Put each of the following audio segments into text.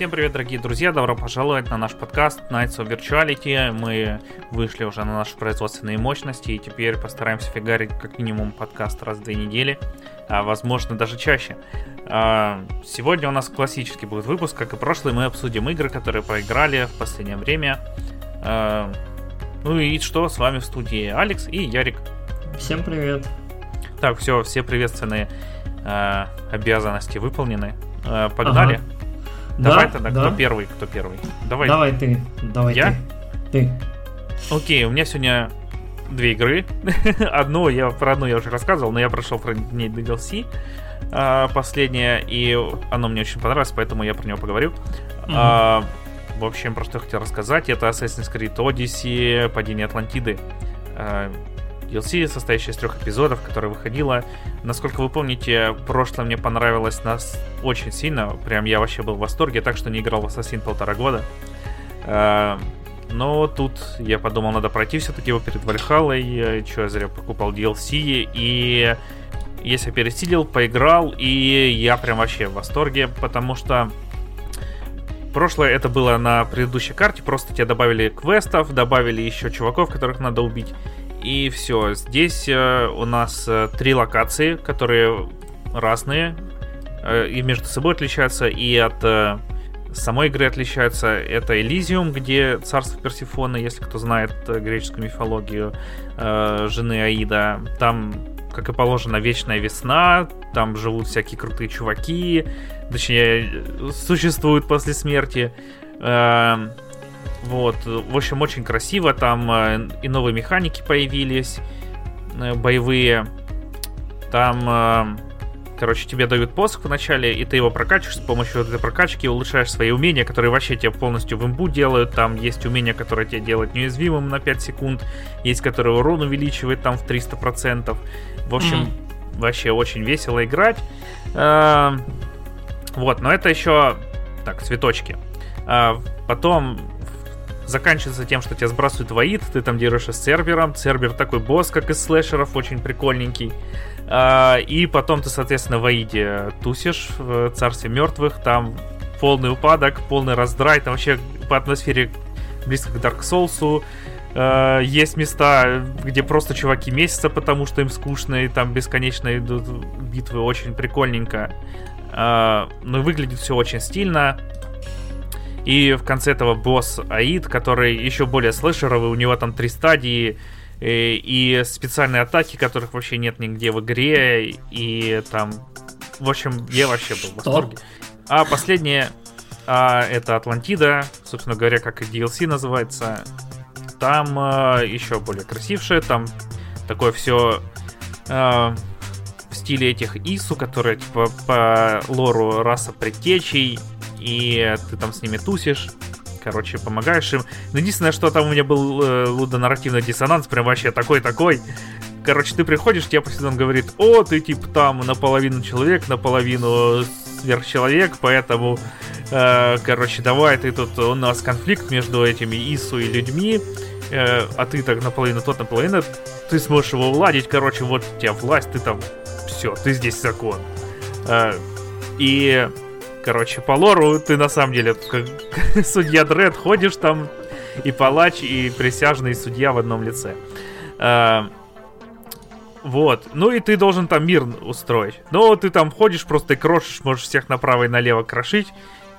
Всем привет, дорогие друзья! Добро пожаловать на наш подкаст Nights of Virtuality. Мы вышли уже на наши производственные мощности и теперь постараемся фигарить как минимум подкаст раз в две недели, а возможно даже чаще. А, сегодня у нас классический будет выпуск, как и прошлый. Мы обсудим игры, которые поиграли в последнее время. А, ну и что, с вами в студии Алекс и Ярик. Всем привет! Так, все, все приветственные э, обязанности выполнены. Погнали. Ага. Давай да, тогда, да. кто первый, кто первый. Давай. Давай ты. Давай Я? Ты. Окей, у меня сегодня две игры. одну я про одну я уже рассказывал, но я прошел про ней DLC а, последнее, и оно мне очень понравилось, поэтому я про него поговорю. Mm-hmm. А, в общем, про что я хотел рассказать, это Assassin's Creed Odyssey, Падение Атлантиды. А, DLC, состоящая из трех эпизодов, которая выходила. Насколько вы помните, прошлое мне понравилось нас очень сильно. Прям я вообще был в восторге, так что не играл в Assassin полтора года. А, но тут я подумал, надо пройти все-таки его перед Вальхалой. Че, я зря покупал DLC. И я пересилил, поиграл, и я прям вообще в восторге, потому что Прошлое это было на предыдущей карте, просто тебе добавили квестов, добавили еще чуваков, которых надо убить. И все. Здесь э, у нас э, три локации, которые разные э, и между собой отличаются, и от самой игры отличаются. Это Элизиум, где царство Персифона, если кто знает греческую мифологию, жены Аида. Там, как и положено, вечная весна, там живут всякие крутые чуваки, точнее, существуют после смерти. Вот, в общем, очень красиво. Там э, и новые механики появились, э, боевые. Там, э, короче, тебе дают посох вначале, и ты его прокачиваешь с помощью этой прокачки, улучшаешь свои умения, которые вообще тебя полностью в имбу делают. Там есть умения, которые тебя делают неуязвимым на 5 секунд, есть, которые урон увеличивает там в 300%. В общем, mm-hmm. вообще очень весело играть. Вот, но это еще так, цветочки. Потом заканчивается тем, что тебя сбрасывают воид, ты там дерешься с сервером, сервер такой босс, как из слэшеров, очень прикольненький. А, и потом ты, соответственно, в Аиде тусишь в царстве мертвых, там полный упадок, полный раздрай, там вообще по атмосфере близко к Dark Souls. Uh, есть места, где просто чуваки месяца, потому что им скучно, и там бесконечно идут битвы, очень прикольненько. Uh, но выглядит все очень стильно. И в конце этого босс Аид, который еще более слэшеровый, у него там три стадии, и, э, и специальные атаки, которых вообще нет нигде в игре, и там... В общем, я вообще был в восторге. А последнее, а, это Атлантида, собственно говоря, как и DLC называется. Там а, еще более красившее, там такое все а, в стиле этих Ису, которые типа по лору раса предтечей, и ты там с ними тусишь, короче, помогаешь им. Но единственное, что там у меня был э, лудонарративный диссонанс, прям вообще такой-такой. Короче, ты приходишь, тебе Посейдон говорит, о, ты типа там наполовину человек, наполовину сверхчеловек, поэтому, э, короче, давай, ты тут, у нас конфликт между этими Ису и людьми, э, а ты так наполовину тот, наполовину, ты сможешь его уладить, короче, вот у тебя власть, ты там, все, ты здесь закон. Э, и Короче, по лору ты на самом деле как судья Дред ходишь там и палач, и присяжный судья в одном лице. А, вот. Ну и ты должен там мир устроить. Но ты там ходишь, просто и крошишь, можешь всех направо и налево крошить.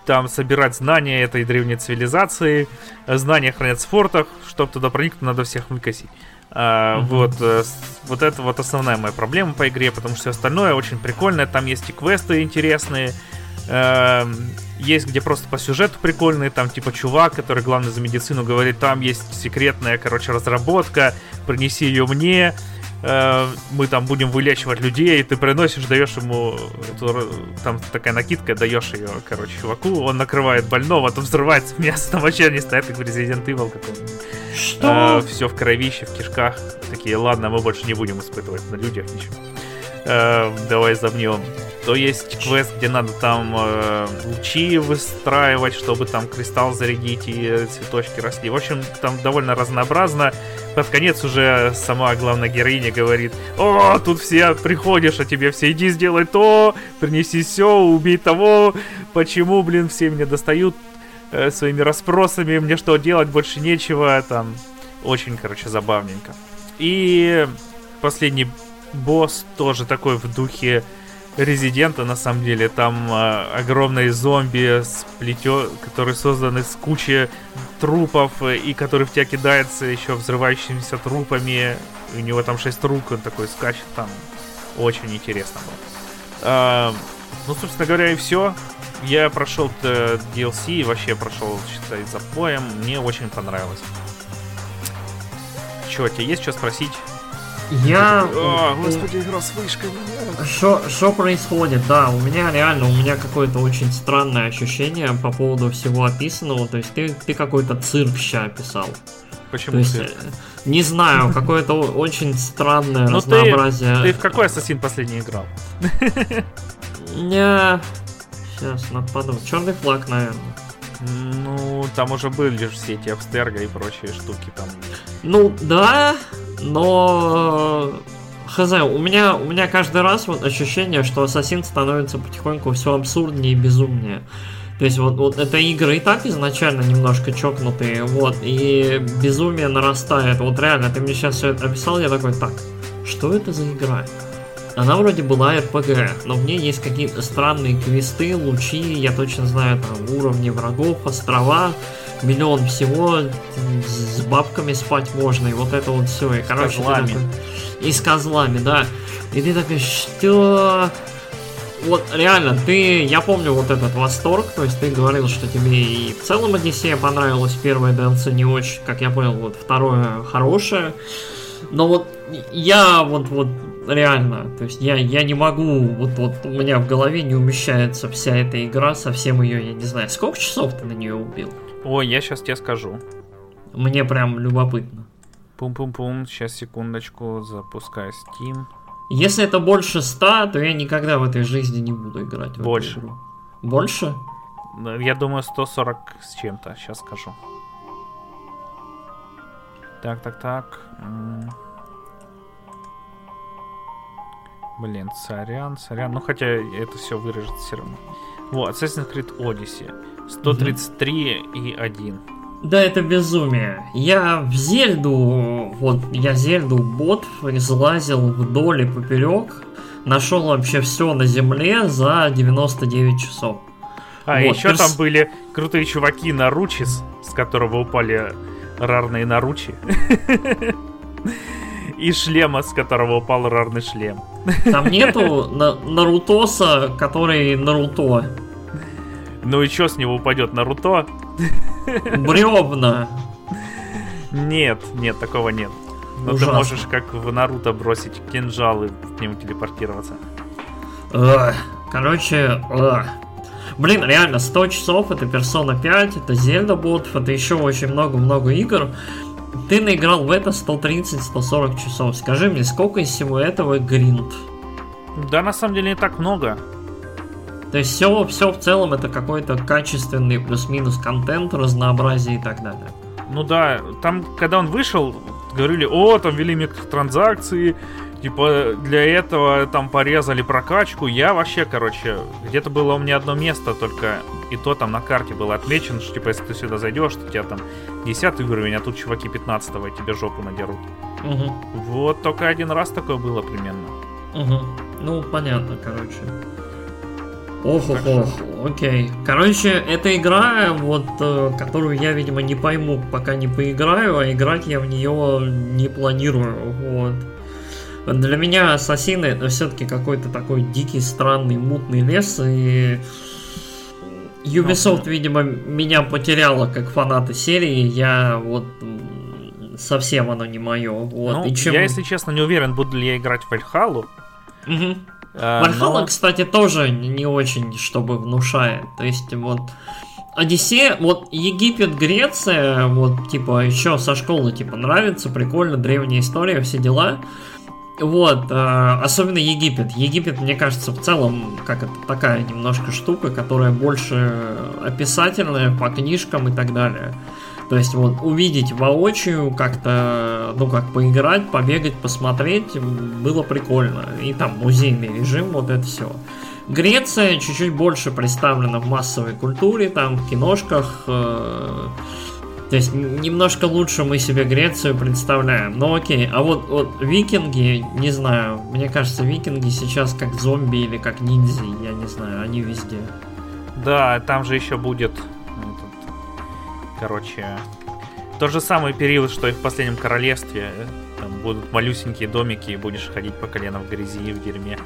Там собирать знания этой древней цивилизации. Знания хранятся в фортах. Чтобы туда проникнуть, надо всех выкосить. А, mm-hmm. Вот, э, вот это вот основная моя проблема по игре, потому что все остальное очень прикольное. Там есть и квесты интересные. Эм, есть где просто по сюжету прикольные, там типа чувак, который главный за медицину говорит, там есть секретная, короче, разработка, принеси ее мне, э, мы там будем вылечивать людей, ты приносишь, даешь ему, эту, там такая накидка, даешь ее, короче, чуваку, он накрывает больного, а там взрывается мясо, там вообще не стоят, как в Resident Evil каком-нибудь. Что? Э, все в кровище, в кишках. Такие, ладно, мы больше не будем испытывать на людях ничего. Э, давай замнем то есть квест, где надо там э, лучи выстраивать, чтобы там кристалл зарядить и цветочки росли. В общем, там довольно разнообразно. Под конец уже сама главная героиня говорит, о, тут все приходишь, а тебе все иди сделай то, принеси все, убей того, почему, блин, все меня достают э, своими расспросами, мне что делать, больше нечего, там, очень, короче, забавненько. И последний босс тоже такой в духе Резидента, на самом деле. Там э, огромные зомби, с плетё... которые созданы с кучи трупов, э, и который в тебя кидается еще взрывающимися трупами. У него там шесть рук, он такой скачет там. Очень интересно было. А, ну, собственно говоря, и все. Я прошел DLC и вообще прошел, считай, за поем. Мне очень понравилось. Тебе есть что спросить? Я... О, господи, игра с вышкой. Что происходит? Да, у меня реально, у меня какое-то очень странное ощущение по поводу всего описанного. То есть ты, ты какой-то цирк ща описал. Почему То есть, цирк? э, не знаю, какое-то очень странное Ну ты, разнообразие. ты в какой Ассасин последний играл? Не... Сейчас, надо подумать. Черный флаг, наверное. Ну, там уже были же все эти абстерго и прочие штуки там. Ну, да, но... Хз, у меня, у меня каждый раз вот ощущение, что Ассасин становится потихоньку все абсурднее и безумнее. То есть вот, вот это игры и так изначально немножко чокнутые, вот, и безумие нарастает. Вот реально, ты мне сейчас все это описал, я такой, так, что это за игра? Она вроде была RPG, но в ней есть какие-то странные квесты, лучи, я точно знаю там уровни врагов, острова, миллион всего, с бабками спать можно, и вот это вот все. И, короче, ты козлами. такой- и с козлами, да. И ты такой, что... Вот реально, ты, я помню вот этот восторг, то есть ты говорил, что тебе и в целом Одиссея понравилась, первая DLC не очень, как я понял, вот второе хорошее, но вот я вот вот реально, то есть я, я не могу, вот, вот у меня в голове не умещается вся эта игра, совсем ее, я не знаю, сколько часов ты на нее убил? Ой, я сейчас тебе скажу. Мне прям любопытно. Пум-пум-пум, сейчас секундочку, запускаю Steam. Если это больше 100, то я никогда в этой жизни не буду играть в Больше. эту игру. Больше? Я думаю, 140 с чем-то, сейчас скажу. Так, так, так. Блин, сорян, сорян. Ну, хотя это все выражет все равно. Вот, Assassin's Creed Odyssey. 133 и 1. Да, это безумие. Я в Зельду, вот я Зельду бот излазил вдоль и поперек, нашел вообще все на земле за 99 часов. А, Вот, еще перс- там были крутые чуваки на Ручис, с которого упали рарные наручи. И шлема, с которого упал рарный шлем. Там нету на- Нарутоса, который Наруто. Ну и что с него упадет? Наруто? Бревна. Нет, нет, такого нет. Но Ужасно. ты можешь, как в Наруто, бросить кинжал и к нему телепортироваться. Короче. Блин, реально, 100 часов, это Persona 5, это Zelda бот, это еще очень много-много игр. Ты наиграл в это 130-140 часов. Скажи мне, сколько из всего этого гринд? Да, на самом деле не так много. То есть все, все в целом это какой-то качественный плюс-минус контент, разнообразие и так далее. Ну да, там, когда он вышел, говорили, о, там ввели микротранзакции, типа для этого там порезали прокачку. Я вообще, короче, где-то было у меня одно место только, и то там на карте было отмечено, что типа если ты сюда зайдешь, то у тебя там 10 уровень, а тут чуваки 15 и тебе жопу надерут. Угу, Вот только один раз такое было примерно. угу. Ну, понятно, короче. Ох, ох, ох, окей. Короче, эта игра, вот, э, которую я, видимо, не пойму, пока не поиграю, а играть я в нее не планирую, вот. Для меня Ассасины это все-таки какой-то такой дикий, странный, мутный лес, и Ubisoft, видимо, меня потеряла как фаната серии, я вот совсем оно не мое. Вот. ну, и чем... я, если честно, не уверен, буду ли я играть в Вальхалу. Мгм. Э, Вальхалла, но- кстати, тоже не не очень, чтобы внушает. То есть, вот Одиссея, вот Египет, Греция, вот, типа, еще со школы, типа, нравится, прикольно, древняя история, все дела. Вот, э, особенно Египет. Египет, мне кажется, в целом, как это такая немножко штука, которая больше описательная по книжкам и так далее. То есть вот увидеть воочию, как-то, ну как поиграть, побегать, посмотреть, было прикольно. И там музейный режим, вот это все. Греция чуть-чуть больше представлена в массовой культуре, там в киношках. Э, то есть немножко лучше мы себе Грецию представляем. Ну окей, а вот, вот викинги, не знаю, мне кажется, викинги сейчас как зомби или как ниндзя, я не знаю, они везде. Да, там же еще будет, короче, тот же самый период, что и в последнем королевстве. Там будут малюсенькие домики, и будешь ходить по колено в грязи и в дерьме.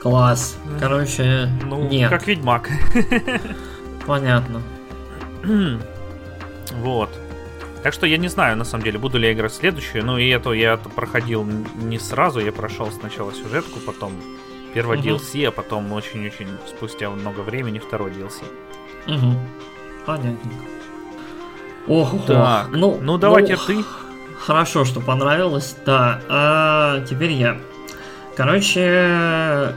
Класс. Короче, ну, нет. как ведьмак. Понятно. Вот. Так что я не знаю, на самом деле, буду ли я играть следующую. Ну и это я проходил не сразу. Я прошел сначала сюжетку, потом первый угу. DLC, а потом очень-очень спустя много времени второй DLC. Угу. Понятненько. Ох, так, ну, ну давайте ну, ты. Хорошо, что понравилось. Да, а теперь я. Короче,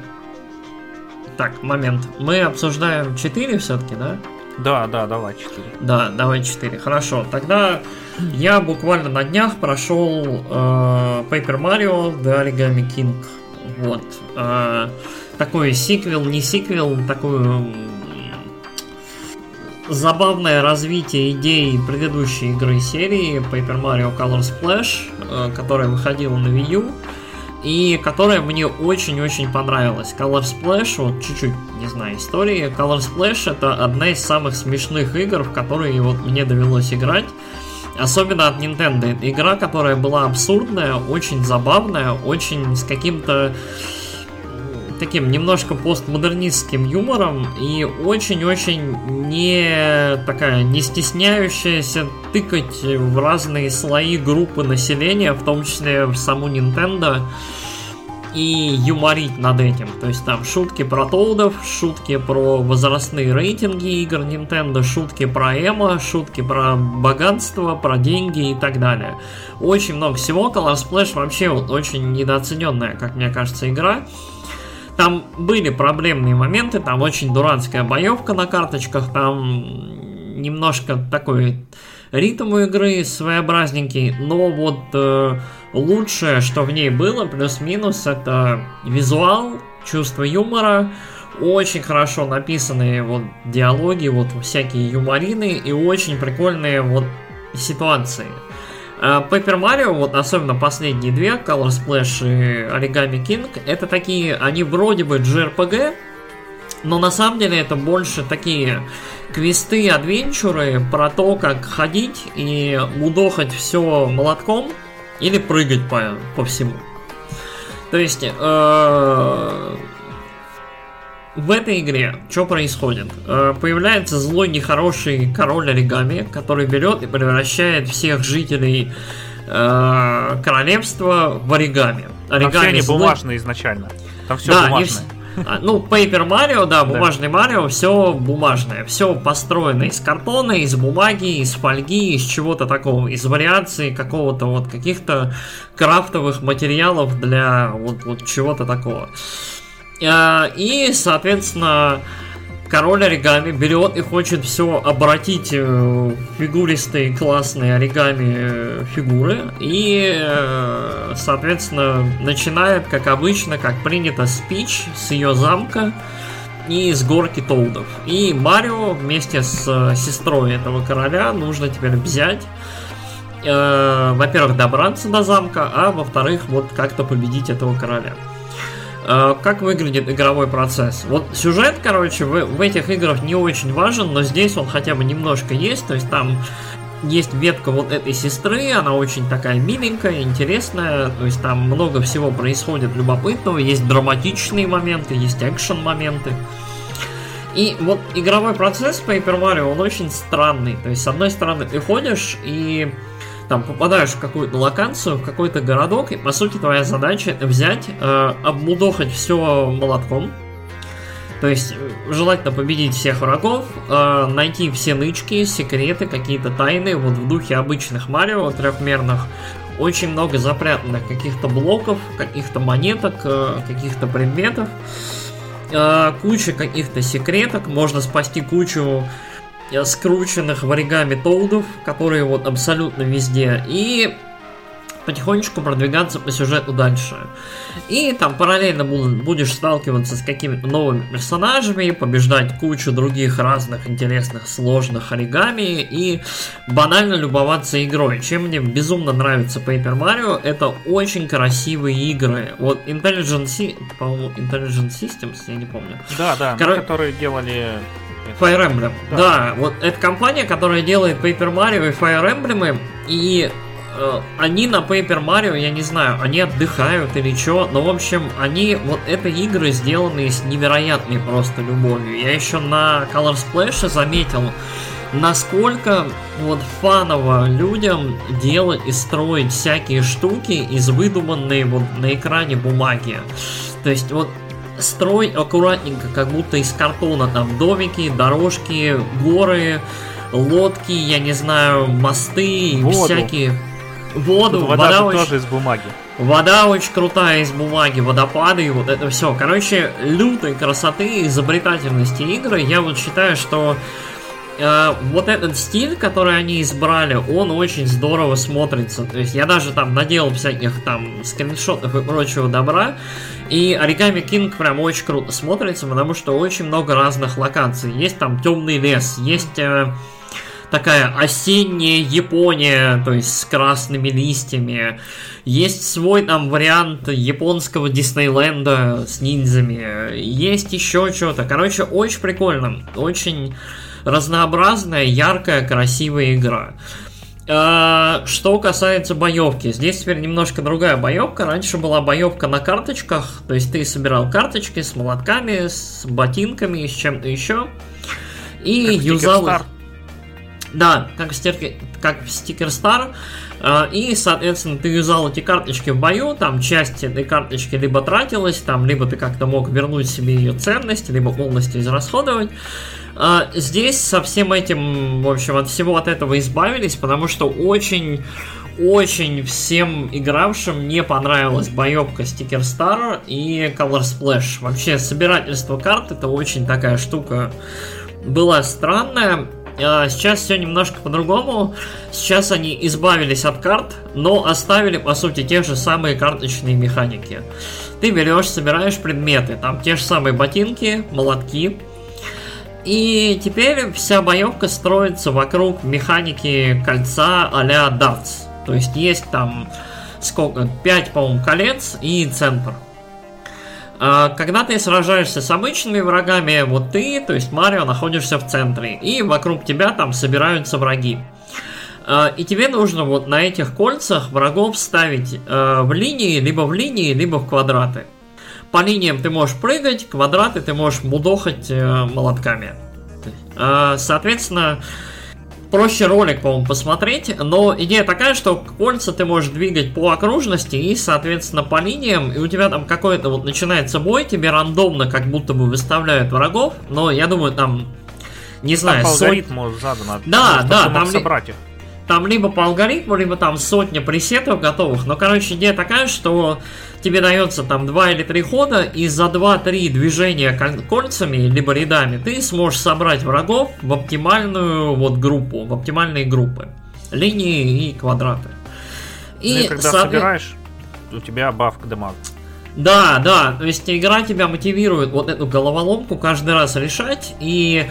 так, момент. Мы обсуждаем 4 все-таки, да? Да, да, давай 4. Да, давай 4. Хорошо. Тогда я буквально на днях прошел э, Paper Mario The Origami King. Вот. Э, такой сиквел, не сиквел, такую забавное развитие идей предыдущей игры серии Paper Mario Color Splash, э, которая выходила на Wii U и которая мне очень-очень понравилась. Color Splash, вот чуть-чуть, не знаю, истории. Color Splash это одна из самых смешных игр, в которые вот мне довелось играть. Особенно от Nintendo. Игра, которая была абсурдная, очень забавная, очень с каким-то таким немножко постмодернистским юмором и очень-очень не такая не стесняющаяся тыкать в разные слои группы населения, в том числе в саму Nintendo и юморить над этим. То есть там шутки про Тоудов, шутки про возрастные рейтинги игр Nintendo, шутки про Эмо, шутки про богатство, про деньги и так далее. Очень много всего. Color Splash вообще вот очень недооцененная, как мне кажется, игра. Там были проблемные моменты, там очень дурацкая боевка на карточках, там немножко такой ритм у игры своеобразненький, но вот э, лучшее, что в ней было, плюс-минус, это визуал, чувство юмора, очень хорошо написанные вот диалоги, вот всякие юморины и очень прикольные вот ситуации. Э, Paper Mario, вот особенно последние две, Color Splash и Origami King, это такие, они вроде бы JRPG, но на самом деле это больше такие квесты, адвенчуры про то, как ходить и мудохать все молотком или прыгать по, по всему. То есть, э, в этой игре что происходит? Э, появляется злой нехороший король оригами, который берет и превращает всех жителей э, королевства в оригами. Оригами Там все они злой... бумажные изначально. Там все да, бумажное. А, ну, Paper Mario, да, бумажный Марио, все бумажное. Все построено из картона, из бумаги, из фольги, из чего-то такого, из вариаций какого-то вот каких-то крафтовых материалов для вот, вот чего-то такого. А, и, соответственно, король оригами берет и хочет все обратить э, в фигуристые классные оригами э, фигуры. И, э, соответственно, начинает, как обычно, как принято, спич с ее замка и с горки Тоудов. И Марио вместе с сестрой этого короля нужно теперь взять во-первых, добраться до замка, а во-вторых, вот как-то победить этого короля. Э, как выглядит игровой процесс? Вот сюжет, короче, в, в этих играх не очень важен, но здесь он хотя бы немножко есть, то есть там есть ветка вот этой сестры, она очень такая миленькая, интересная, то есть там много всего происходит любопытного, есть драматичные моменты, есть экшен моменты. И вот игровой процесс Paper Mario, он очень странный. То есть, с одной стороны, ты ходишь и там попадаешь в какую-то локацию, в какой-то городок, и по сути твоя задача взять, э, обмудохать все молотком, То есть желательно победить всех врагов, э, найти все нычки, секреты, какие-то тайны, вот в духе обычных Марио трехмерных. Очень много запрятанных каких-то блоков, каких-то монеток, э, каких-то предметов, э, куча каких-то секреток, можно спасти кучу э, скрученных в оригами толдов, которые вот абсолютно везде. И потихонечку продвигаться по сюжету дальше. И там параллельно будешь сталкиваться с какими-то новыми персонажами, побеждать кучу других разных интересных, сложных оригами и банально любоваться игрой. Чем мне безумно нравится Paper Mario, это очень красивые игры. Вот Intelligent, по-моему, Intelligent Systems, я не помню. Да, да, Кор... которые делали Fire Emblem. Да. да, вот эта компания, которая делает Paper Mario и Fire Emblem, и Э, они на Paper Mario, я не знаю, они отдыхают или что, но в общем, они, вот это игры сделаны с невероятной просто любовью. Я еще на Color Splash заметил, насколько вот фаново людям делать и строить всякие штуки из выдуманной вот на экране бумаги. То есть вот строить аккуратненько, как будто из картона, там домики, дорожки, горы, лодки, я не знаю, мосты, Воду. всякие воду, Тут вода, вода очень... тоже из бумаги. Вода очень крутая из бумаги, водопады, вот это все. Короче, лютой красоты, изобретательности игры. Я вот считаю, что э, вот этот стиль, который они избрали, он очень здорово смотрится. То есть я даже там наделал всяких там скриншотов и прочего добра. И Origami King прям очень круто смотрится, потому что очень много разных локаций. Есть там темный лес, есть... Э, такая осенняя Япония, то есть с красными листьями. Есть свой там вариант японского Диснейленда с ниндзями. Есть еще что-то. Короче, очень прикольно. Очень разнообразная, яркая, красивая игра. А, что касается боевки, здесь теперь немножко другая боевка. Раньше была боевка на карточках, то есть ты собирал карточки с молотками, с ботинками, с чем-то еще. И как юзал... Да, как в, стирке, как Star. Э, и, соответственно, ты юзал эти карточки в бою, там часть этой карточки либо тратилась, там, либо ты как-то мог вернуть себе ее ценность, либо полностью израсходовать. Э, здесь со всем этим, в общем, от всего от этого избавились, потому что очень очень всем игравшим не понравилась боевка Sticker Star и Color Splash. Вообще, собирательство карт это очень такая штука была странная. А, сейчас все немножко по-другому. Сейчас они избавились от карт, но оставили, по сути, те же самые карточные механики. Ты берешь, собираешь предметы, там те же самые ботинки, молотки. И теперь вся боевка строится вокруг механики кольца а-ля дартс. То есть есть там сколько? 5, по-моему, колец и центр. А, когда ты сражаешься с обычными врагами, вот ты, то есть Марио, находишься в центре, и вокруг тебя там собираются враги. А, и тебе нужно вот на этих кольцах врагов ставить а, в линии, либо в линии, либо в квадраты. По линиям ты можешь прыгать, квадраты ты можешь мудохать э, молотками. Соответственно, проще ролик, по-моему, посмотреть, но идея такая, что кольца ты можешь двигать по окружности и, соответственно, по линиям, и у тебя там какой-то вот начинается бой, тебе рандомно как будто бы выставляют врагов, но я думаю, там, не знаю, там алгоритму сот... задано, да, да, там собрать их. Там либо по алгоритму, либо там сотня пресетов готовых. Но, короче, идея такая, что тебе дается там 2 или 3 хода, и за 2-3 движения кольцами, либо рядами, ты сможешь собрать врагов в оптимальную вот группу, в оптимальные группы. Линии и квадраты. И, ну, и когда соответ... собираешь, у тебя баф к дамагу. Да, да, то есть игра тебя мотивирует вот эту головоломку каждый раз решать, и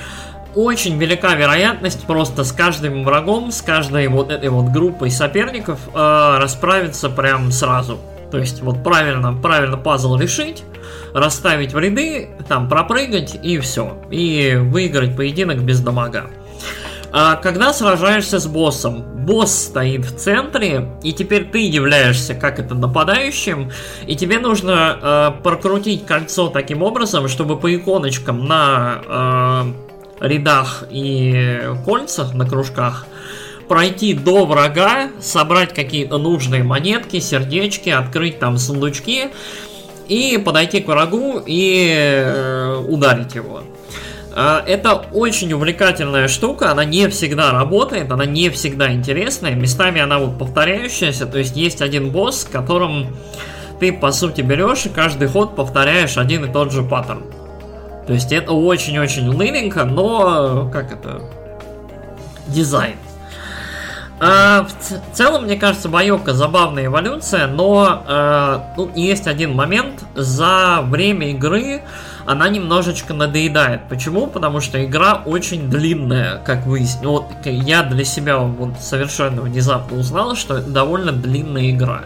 очень велика вероятность просто с каждым врагом, с каждой вот этой вот группой соперников э, расправиться прям сразу. То есть вот правильно, правильно пазл решить, расставить в ряды, там пропрыгать и все. И выиграть поединок без дамага. А когда сражаешься с боссом, босс стоит в центре, и теперь ты являешься как это нападающим, и тебе нужно э, прокрутить кольцо таким образом, чтобы по иконочкам на э, рядах и кольцах на кружках, пройти до врага, собрать какие-то нужные монетки, сердечки, открыть там сундучки, и подойти к врагу и э, ударить его. А, это очень увлекательная штука, она не всегда работает, она не всегда интересная, местами она вот повторяющаяся, то есть есть один босс, которым ты по сути берешь и каждый ход повторяешь один и тот же паттерн. То есть это очень-очень уныленько, но как это? Дизайн. А, в целом, мне кажется, боевка забавная эволюция, но э, ну, есть один момент. За время игры она немножечко надоедает. Почему? Потому что игра очень длинная, как выяснилось. Вот, я для себя вот совершенно внезапно узнал, что это довольно длинная игра.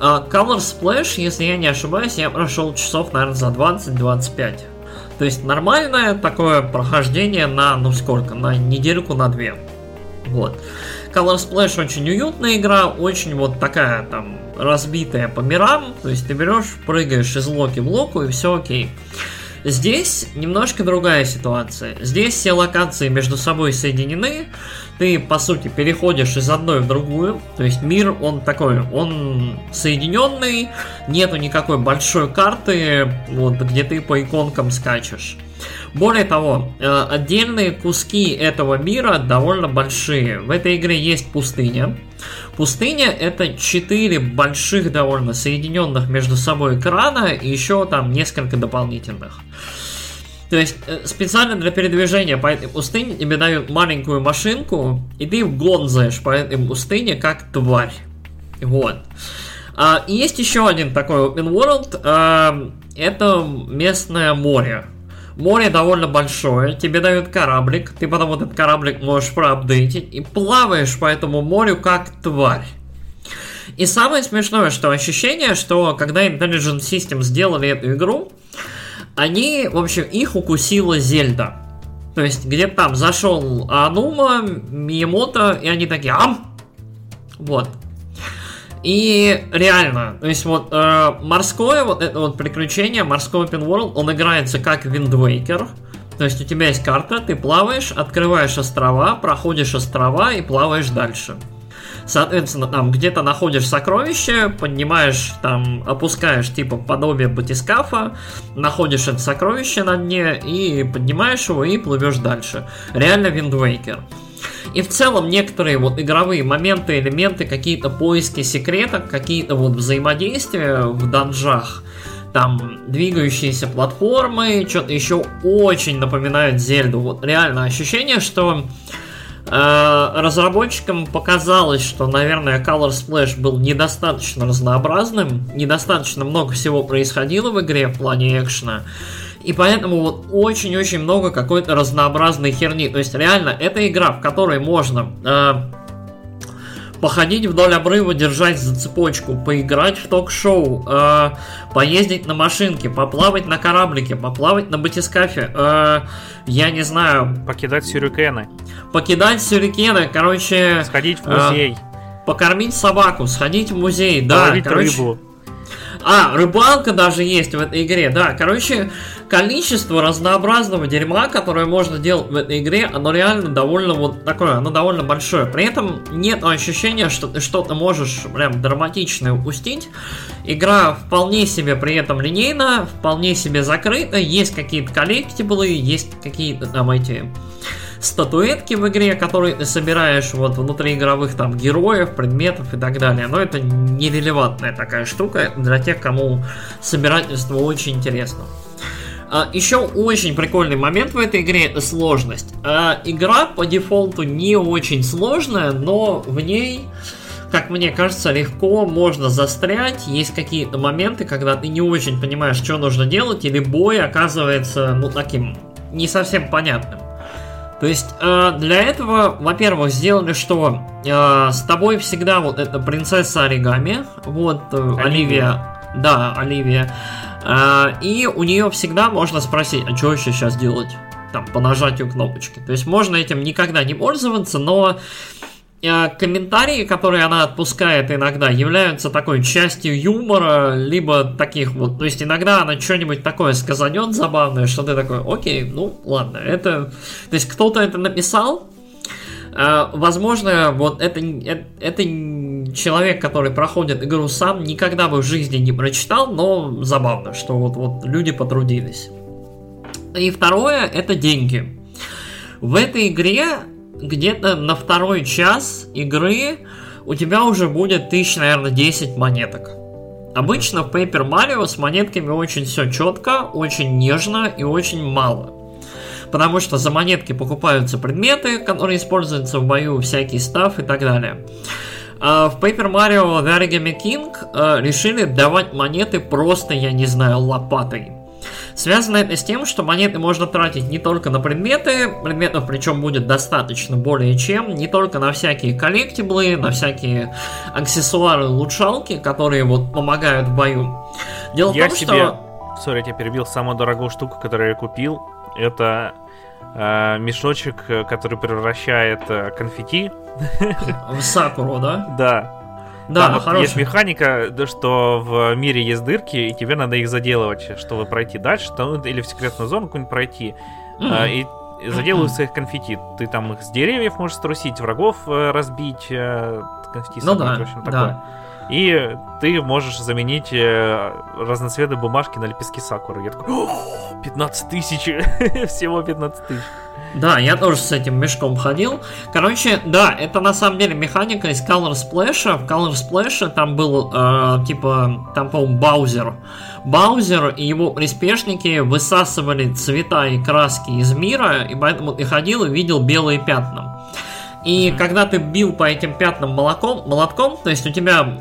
Uh, Color Splash, если я не ошибаюсь, я прошел часов, наверное, за 20-25. То есть нормальное такое прохождение на, ну сколько, на недельку, на две. Вот. Color Splash очень уютная игра, очень вот такая там разбитая по мирам, то есть ты берешь, прыгаешь из локи в локу и все окей. Здесь немножко другая ситуация. Здесь все локации между собой соединены, ты, по сути, переходишь из одной в другую, то есть мир, он такой, он соединенный, нету никакой большой карты, вот, где ты по иконкам скачешь. Более того, э, отдельные куски этого мира довольно большие. В этой игре есть пустыня. Пустыня это четыре больших довольно соединенных между собой экрана и еще там несколько дополнительных. То есть э, специально для передвижения по этой пустыне тебе дают маленькую машинку, и ты гонзаешь по этой пустыне как тварь. Вот. А, есть еще один такой open world. А, это местное море. Море довольно большое, тебе дают кораблик, ты потом этот кораблик можешь проапдейтить и плаваешь по этому морю как тварь. И самое смешное, что ощущение, что когда Intelligent System сделали эту игру, они, в общем, их укусила Зельда. То есть, где-то там зашел Анума, Миемото, и они такие, ам! Вот. И реально, то есть вот э, морское вот это вот приключение, морской open world, он играется как Wind Waker. То есть у тебя есть карта, ты плаваешь, открываешь острова, проходишь острова и плаваешь дальше. Соответственно, там где-то находишь сокровище, поднимаешь, там, опускаешь типа подобие батискафа, находишь это сокровище на дне и поднимаешь его и плывешь дальше. Реально Wind Waker. И в целом некоторые вот игровые моменты, элементы, какие-то поиски секретов, какие-то вот взаимодействия в данжах, там двигающиеся платформы, что-то еще очень напоминают Зельду. Вот реально ощущение, что разработчикам показалось, что, наверное, Color Splash был недостаточно разнообразным, недостаточно много всего происходило в игре в плане экшена. И поэтому вот очень-очень много какой-то разнообразной херни. То есть реально, это игра, в которой можно э, походить вдоль обрыва, держать за цепочку, поиграть в ток-шоу, э, поездить на машинке, поплавать на кораблике, поплавать на батискафе, э, я не знаю... Покидать сюрикены. Покидать сюрикены, короче... Сходить в музей. Э, покормить собаку, сходить в музей, да, короче... рыбу. А, рыбалка даже есть в этой игре, да. Короче, количество разнообразного дерьма, которое можно делать в этой игре, оно реально довольно вот такое, оно довольно большое. При этом нет ощущения, что ты что-то можешь прям драматичное упустить. Игра вполне себе при этом линейна, вполне себе закрыта, есть какие-то коллектиблы, есть какие-то там эти статуэтки в игре, которые ты собираешь вот внутри игровых там героев, предметов и так далее. Но это нерелевантная такая штука для тех, кому собирательство очень интересно. А, еще очень прикольный момент в этой игре это сложность. А, игра по дефолту не очень сложная, но в ней как мне кажется, легко можно застрять. Есть какие-то моменты, когда ты не очень понимаешь, что нужно делать, или бой оказывается, ну, таким не совсем понятным. То есть э, для этого, во-первых, сделали, что э, с тобой всегда вот эта принцесса оригами, вот э, Оливия. Да, Оливия, э, и у нее всегда можно спросить, а что еще сейчас делать? Там, по нажатию кнопочки. То есть можно этим никогда не пользоваться, но Э, комментарии, которые она отпускает иногда, являются такой частью юмора, либо таких вот, то есть иногда она что-нибудь такое сказанет забавное, что ты такой, окей, ну ладно, это, то есть кто-то это написал, э, возможно, вот это, это, это человек, который проходит игру сам, никогда бы в жизни не прочитал, но забавно, что вот, вот люди потрудились. И второе, это деньги. В этой игре где-то на второй час игры у тебя уже будет тысяч, наверное, 10 монеток. Обычно в Paper Mario с монетками очень все четко, очень нежно и очень мало. Потому что за монетки покупаются предметы, которые используются в бою, всякий став и так далее. А в Paper Mario The Origami King э, решили давать монеты просто, я не знаю, лопатой. Связано это с тем, что монеты можно тратить не только на предметы, предметов причем будет достаточно более чем, не только на всякие коллектиблы, на всякие аксессуары, улучшалки, которые вот помогают в бою. Дело я в том, себе... что... Сори, я тебя перебил. Самую дорогую штуку, которую я купил, это э, мешочек, который превращает э, конфетти в сакуру, да? Да. Да, Там вот есть механика, что в мире есть дырки, и тебе надо их заделывать, чтобы пройти дальше, то, ну, или в секретную зону какую-нибудь пройти. Mm-hmm. и заделываются их конфетти. Ты там их с деревьев можешь струсить, врагов э, разбить, э, конфетти ну, да, в общем, такое. Да. И ты можешь заменить э, разноцветные бумажки на лепестки сакуры. Я такой, 15 тысяч, всего 15 тысяч. Да, я тоже с этим мешком ходил. Короче, да, это на самом деле механика из Color Splash. В Color Splash там был, э, типа, там, по-моему, Баузер. Баузер и его приспешники высасывали цвета и краски из мира, и поэтому ты ходил и видел белые пятна. И mm-hmm. когда ты бил по этим пятнам молоком, молотком, то есть у тебя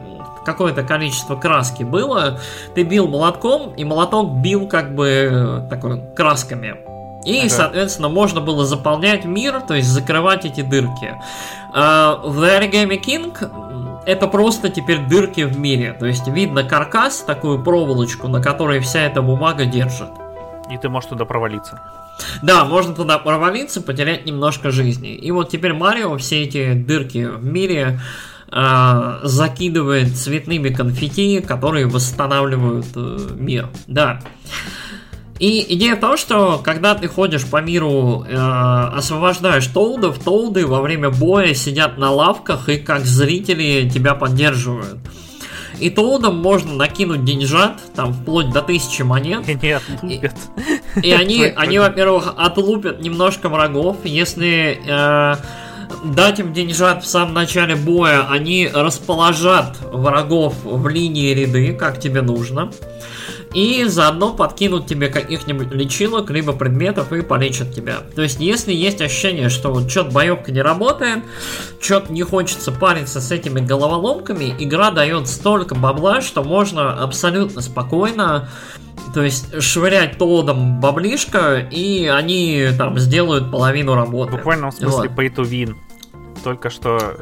какое-то количество краски было, ты бил молотком, и молоток бил как бы э, такой красками. И, ага. соответственно, можно было заполнять мир, то есть закрывать эти дырки. А в The Origami King это просто теперь дырки в мире. То есть видно каркас, такую проволочку, на которой вся эта бумага держит. И ты можешь туда провалиться. Да, можно туда провалиться, потерять немножко жизни. И вот теперь Марио все эти дырки в мире э, закидывает цветными конфетти, которые восстанавливают э, мир. Да. И идея в том, что когда ты ходишь по миру, э, освобождаешь толдов, толды во время боя сидят на лавках и как зрители тебя поддерживают. И толдам можно накинуть деньжат, там вплоть до тысячи монет. И отлупят. И, и они, они, во-первых, отлупят немножко врагов. Если э, дать им деньжат в самом начале боя, они расположат врагов в линии ряды, как тебе нужно и заодно подкинут тебе каких-нибудь лечилок, либо предметов и полечат тебя. То есть, если есть ощущение, что вот что-то боевка не работает, что-то не хочется париться с этими головоломками, игра дает столько бабла, что можно абсолютно спокойно то есть швырять толодом баблишко, и они там сделают половину работы. В буквальном смысле вот. pay to win. Только что...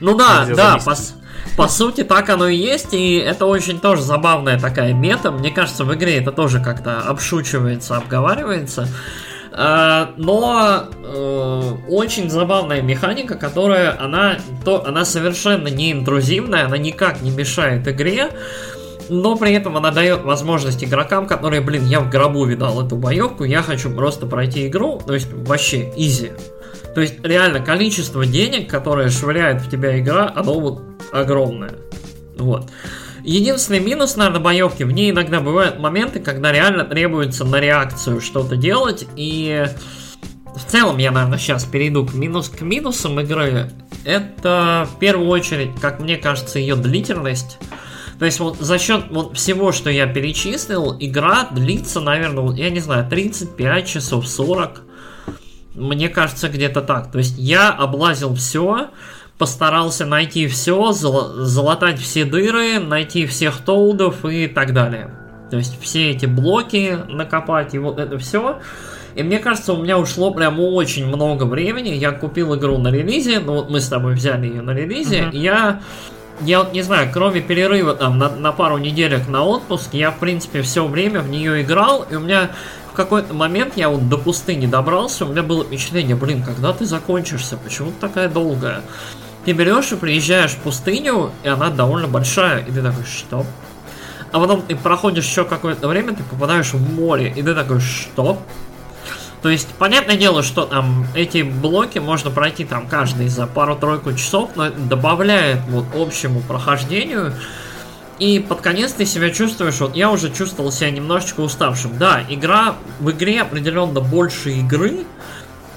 Ну да, да, по, по сути, так оно и есть, и это очень тоже забавная такая мета. Мне кажется, в игре это тоже как-то обшучивается, обговаривается. А, но э, очень забавная механика, которая она, то, она совершенно не интрузивная, она никак не мешает игре, но при этом она дает возможность игрокам, которые, блин, я в гробу видал эту боевку, я хочу просто пройти игру, то есть вообще изи. То есть реально количество денег, которое швыряет в тебя игра, оно вот огромное. Вот. Единственный минус, наверное, боевки, в ней иногда бывают моменты, когда реально требуется на реакцию что-то делать, и в целом я, наверное, сейчас перейду к, минус, к минусам игры. Это в первую очередь, как мне кажется, ее длительность. То есть вот за счет вот всего, что я перечислил, игра длится, наверное, я не знаю, 35 часов 40. Мне кажется, где-то так. То есть я облазил все, постарался найти все, залатать все дыры, найти всех толдов и так далее. То есть все эти блоки накопать и вот это все. И мне кажется, у меня ушло прям очень много времени. Я купил игру на релизе, ну вот мы с тобой взяли ее на релизе. Uh-huh. Я, я вот не знаю, кроме перерыва там на, на пару неделек на отпуск, я в принципе все время в нее играл, и у меня какой-то момент я вот до пустыни добрался, у меня было впечатление, блин, когда ты закончишься, почему такая долгая? Ты берешь и приезжаешь в пустыню, и она довольно большая, и ты такой, что? А потом ты проходишь еще какое-то время, ты попадаешь в море, и ты такой, что? То есть, понятное дело, что там эти блоки можно пройти там каждый за пару-тройку часов, но это добавляет вот общему прохождению. И под конец ты себя чувствуешь, вот я уже чувствовал себя немножечко уставшим. Да, игра, в игре определенно больше игры,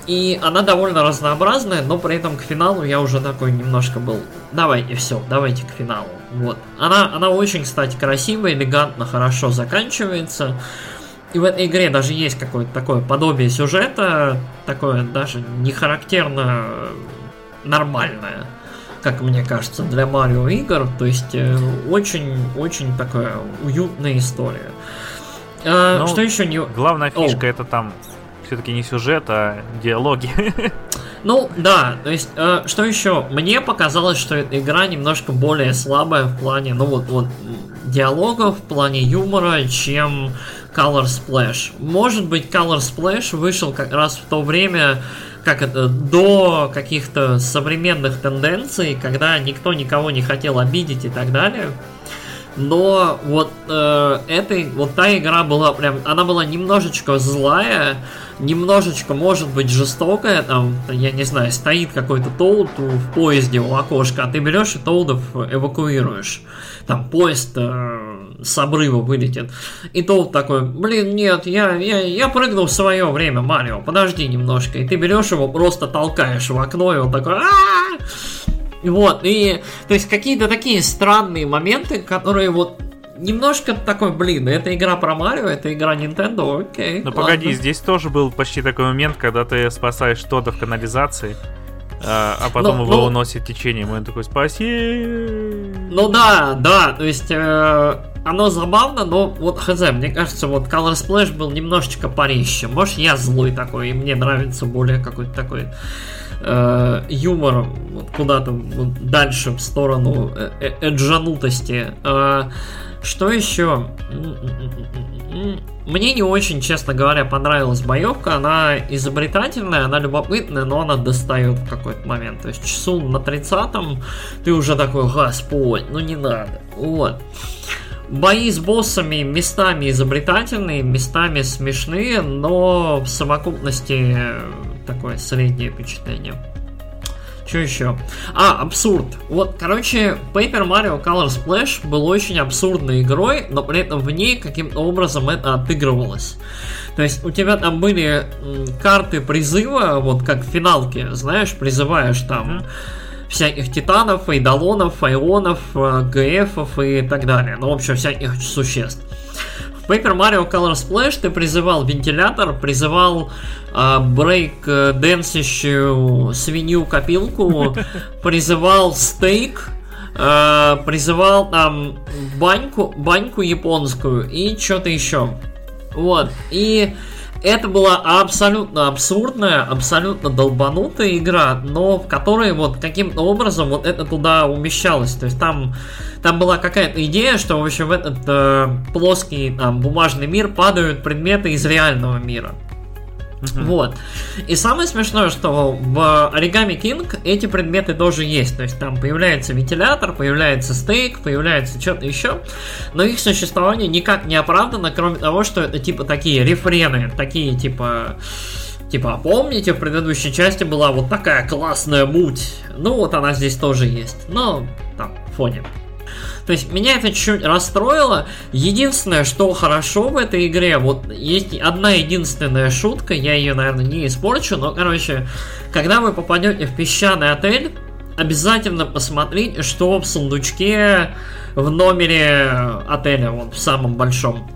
и она довольно разнообразная, но при этом к финалу я уже такой немножко был. Давайте все, давайте к финалу. Вот. Она, она очень, кстати, красивая, элегантно, хорошо заканчивается. И в этой игре даже есть какое-то такое подобие сюжета, такое даже не характерно нормальное, как мне кажется, для Марио игр. То есть очень-очень э, такая уютная история. А, ну, что еще не... Главная фишка О. это там все-таки не сюжет, а диалоги. Ну, да, то есть, э, что еще? Мне показалось, что эта игра немножко более слабая в плане, ну вот, вот, диалогов, в плане юмора, чем Color Splash. Может быть, Color Splash вышел как раз в то время, как это, до каких-то современных тенденций, когда никто никого не хотел обидеть и так далее. Но вот э, этой, вот та игра была прям, она была немножечко злая, немножечко, может быть, жестокая, там, я не знаю, стоит какой-то Тоуд в поезде у окошка, а ты берешь и Тоудов эвакуируешь. Там поезд э, с обрыва вылетит. И Тоуд такой, блин, нет, я, я, я прыгнул в свое время, Марио, подожди немножко. И ты берешь его, просто толкаешь в окно, и он такой, вот, и, то есть, какие-то такие странные моменты, которые вот немножко такой, блин, это игра про Марио, это игра Nintendo, окей. Ну погоди, здесь тоже был почти такой момент, когда ты спасаешь Тода в канализации, а, а потом но, ну, его но... Ну уносит течением, и он такой, спаси. Ну да, да, то есть э, оно забавно, но вот хз, мне кажется, вот Color Splash был немножечко парище. Может, я злой такой, и мне нравится более какой-то такой э, юмор вот куда-то вот дальше в сторону э -э эджанутости. Э, что еще? Мне не очень, честно говоря, понравилась боевка. Она изобретательная, она любопытная, но она достает в какой-то момент. То есть часу на 30-м ты уже такой, господь, ну не надо. Вот. Бои с боссами местами изобретательные, местами смешные, но в совокупности такое среднее впечатление. Что еще? А, абсурд. Вот, короче, Paper Mario Color Splash был очень абсурдной игрой, но при этом в ней каким-то образом это отыгрывалось. То есть у тебя там были карты призыва, вот как в финалке, знаешь, призываешь там mm-hmm. всяких титанов, эйдолонов, айонов, э, ГФов и так далее. Ну, в общем, всяких существ. В Paper Mario Color Splash ты призывал вентилятор, призывал э, брейк э, дэнсящую свинью-копилку, призывал стейк, э, призывал там баньку, баньку японскую и что-то еще. Вот. И это была абсолютно абсурдная, абсолютно долбанутая игра, но в которой вот каким-то образом вот это туда умещалось. То есть там, там была какая-то идея, что в общем в этот э, плоский там, бумажный мир падают предметы из реального мира. Uh-huh. Вот. И самое смешное, что в Origami King эти предметы тоже есть. То есть там появляется вентилятор, появляется стейк, появляется что-то еще. Но их существование никак не оправдано, кроме того, что это типа такие рефрены, такие типа... Типа, помните, в предыдущей части была вот такая классная муть? Ну, вот она здесь тоже есть. Но там, в фоне. То есть меня это чуть расстроило. Единственное, что хорошо в этой игре, вот есть одна единственная шутка, я ее, наверное, не испорчу, но, короче, когда вы попадете в песчаный отель, обязательно посмотрите, что в сундучке в номере отеля, вот в самом большом.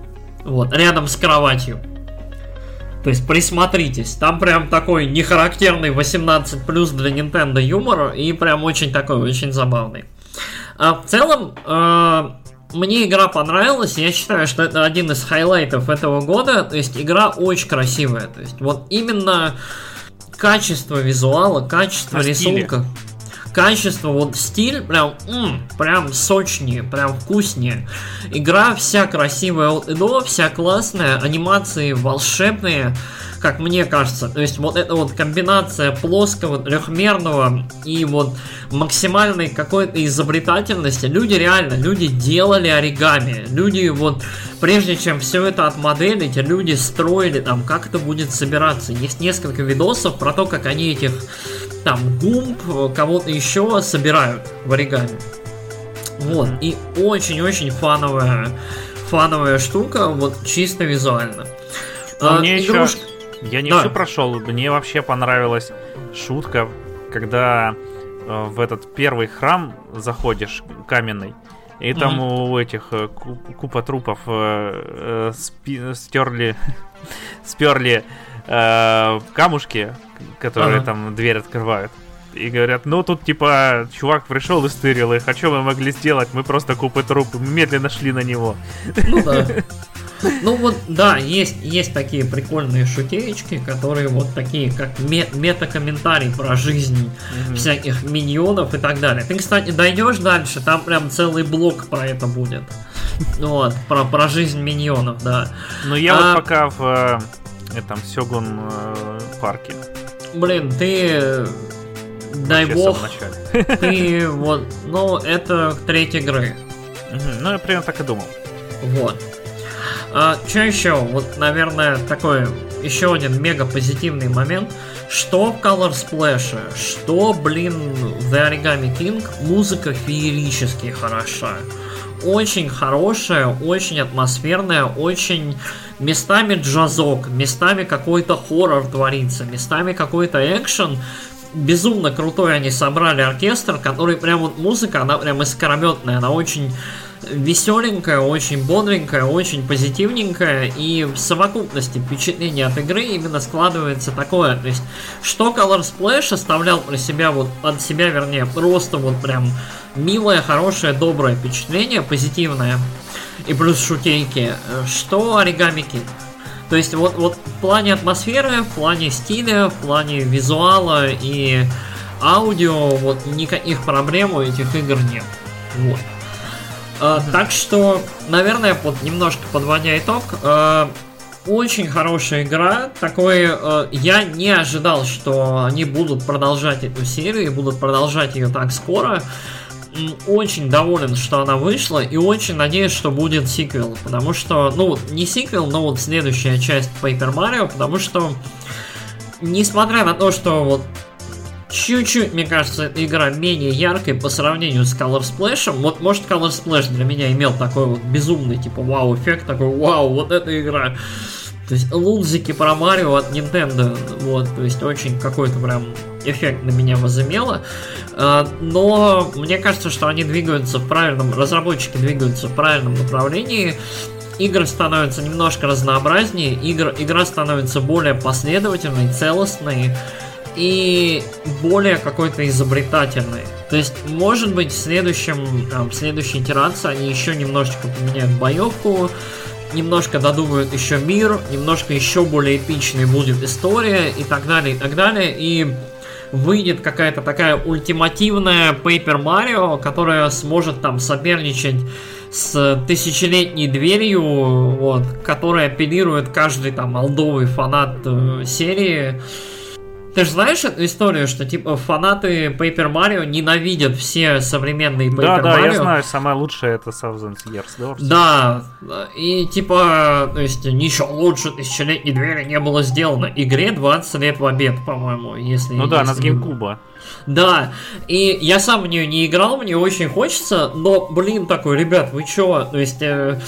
Вот, рядом с кроватью. То есть присмотритесь, там прям такой нехарактерный 18 плюс для Nintendo юмор и прям очень такой, очень забавный. А в целом, э, мне игра понравилась. Я считаю, что это один из хайлайтов этого года. То есть игра очень красивая. То есть вот именно качество визуала, качество а рисунка. Стиле. Качество, вот стиль прям, м, прям сочнее, прям вкуснее. Игра вся красивая до, вся классная, анимации волшебные. как мне кажется. То есть вот эта вот комбинация плоского, трехмерного и вот максимальной какой-то изобретательности. Люди реально, люди делали оригами. Люди вот, прежде чем все это отмоделить, люди строили там, как это будет собираться. Есть несколько видосов про то, как они этих там гумб, кого-то еще собирают в оригами. Вот, и очень-очень фановая, фановая штука, вот чисто визуально. А, мне игруш... еще... Я не да. все прошел, мне вообще понравилась шутка, когда э, в этот первый храм заходишь каменный, и там mm-hmm. у этих э, купа трупов э, э, спи, стерли, сперли э, камушки, которые ага. там дверь открывают. И говорят, ну тут типа чувак пришел и стырил их, а что мы могли сделать? Мы просто купы трупы, мы медленно шли на него. Ну да. Ну вот, да, есть, есть такие прикольные шутеечки, которые вот такие, как мета-комментарий про жизнь mm-hmm. всяких миньонов и так далее. Ты, кстати, дойдешь дальше, там прям целый блок про это будет. Вот, про, про жизнь миньонов, да. Ну я а... вот пока в э, этом Сёгун э, парке. Блин, ты дай бог, ты вот, ну, это треть игры. Ну, я примерно так и думал. Вот. А, что еще? Вот, наверное, такой еще один мега позитивный момент. Что в Color Splash, что, блин, The Origami King, музыка феерически хороша. Очень хорошая, очень атмосферная, очень местами джазок, местами какой-то хоррор творится, местами какой-то экшен, безумно крутой они собрали оркестр, который прям вот музыка, она прям искрометная, она очень веселенькая, очень бодренькая, очень позитивненькая, и в совокупности впечатление от игры именно складывается такое, то есть, что Color Splash оставлял про себя, вот, от себя, вернее, просто вот прям милое, хорошее, доброе впечатление, позитивное, и плюс шутейки, что King. То есть вот, вот в плане атмосферы, в плане стиля, в плане визуала и аудио, вот никаких проблем у этих игр нет. Вот. А, так что, наверное, вот немножко подводя итог, э, очень хорошая игра. Такой, э, я не ожидал, что они будут продолжать эту серию и будут продолжать ее так скоро очень доволен, что она вышла, и очень надеюсь, что будет сиквел. Потому что, ну, не сиквел, но вот следующая часть Paper Mario, потому что, несмотря на то, что вот чуть-чуть, мне кажется, эта игра менее яркой по сравнению с Color Splash. Вот, может, Color Splash для меня имел такой вот безумный, типа, вау-эффект, такой, вау, вот эта игра. То есть лунзики про Марио от Nintendo, вот, то есть очень какой-то прям эффект на меня возымело. А, но мне кажется, что они двигаются в правильном, разработчики двигаются в правильном направлении. Игры становятся немножко разнообразнее, игр, игра становится более последовательной, целостной и более какой-то изобретательной. То есть, может быть, в следующем, там, в следующей итерации они еще немножечко поменяют боевку, немножко додумают еще мир, немножко еще более эпичной будет история и так далее, и так далее. И выйдет какая-то такая ультимативная Paper Mario, которая сможет там соперничать с тысячелетней дверью, вот, которая апеллирует каждый там алдовый фанат э, серии. Ты же знаешь эту историю, что типа фанаты Paper Mario ненавидят все современные Paper да, Mario? Да, я знаю, самое лучшее это Thousand Years Door. Да, и типа, то есть ничего лучше тысячелетней двери не было сделано. Игре 20 лет в обед, по-моему, если... Ну да, она с GameCube. Да, и я сам в нее не играл, мне очень хочется, но, блин, такой, ребят, вы чё? То есть... Э,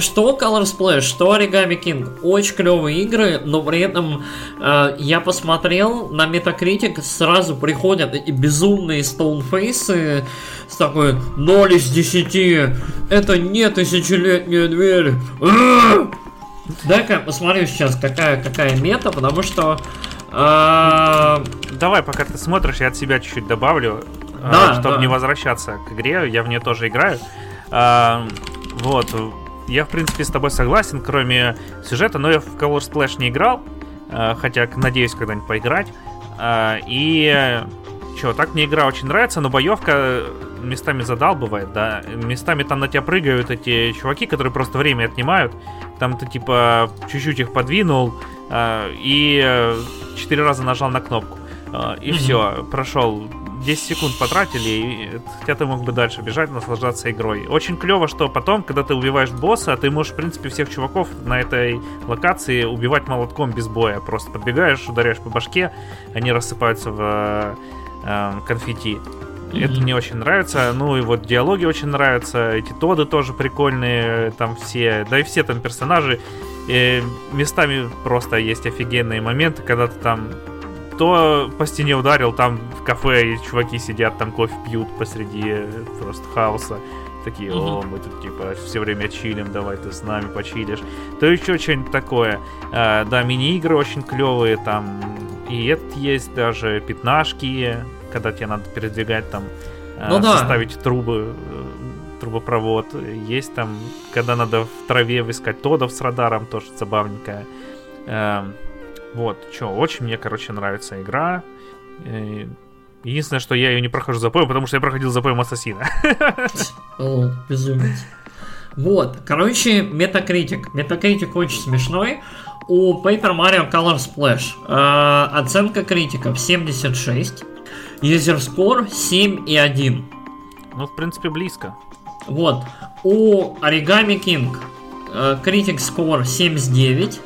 что Color Splash, что Origami King. Очень клевые игры, но при этом э, я посмотрел на Metacritic, сразу приходят эти безумные стоунфейсы с такой 0 из 10. Это не тысячелетняя дверь. Дай-ка посмотрю сейчас, какая, какая мета, потому что... Э... Давай, пока ты смотришь, я от себя чуть-чуть добавлю, э, да, чтобы да. не возвращаться к игре. Я в нее тоже играю. Э, вот, я, в принципе, с тобой согласен, кроме сюжета, но я в Color Splash не играл, э, хотя надеюсь когда-нибудь поиграть. Э, и что, так мне игра очень нравится, но боевка местами задалбывает, да. Местами там на тебя прыгают эти чуваки, которые просто время отнимают. Там ты типа чуть-чуть их подвинул, э, и э, четыре раза нажал на кнопку. Э, и Мгм. все, прошел 10 секунд потратили, и хотя ты мог бы дальше бежать, наслаждаться игрой. Очень клево, что потом, когда ты убиваешь босса, ты можешь, в принципе, всех чуваков на этой локации убивать молотком без боя. Просто подбегаешь, ударяешь по башке, они рассыпаются в э, э, конфетти. Это Мгм. мне очень нравится. Ну и вот диалоги очень нравятся. Эти тоды тоже прикольные. Там все, да и все там персонажи. Э, местами просто есть офигенные моменты, когда ты там то по стене ударил, там в кафе и чуваки сидят, там кофе пьют посреди э, просто хаоса. Такие, о, мы тут типа все время чилим, давай ты с нами почилишь. То еще что-нибудь такое. А, да, мини-игры очень клевые, там и этот есть даже пятнашки, когда тебе надо передвигать там, а, Ну да. составить трубы, э, трубопровод. Есть там, когда надо в траве искать тодов с радаром, тоже забавненькое. Эм, Вот, что, очень мне, короче, нравится игра. Э, Единственное, что я ее не прохожу за поем, потому что я проходил за поем Ассасина. О, безумец. Вот, короче, Metacritic. Metacritic очень смешной. У Paper Mario Color Splash э, оценка критиков 76, user score 7,1. Ну, в принципе, близко. Вот, у Origami King э, Critic Score 79,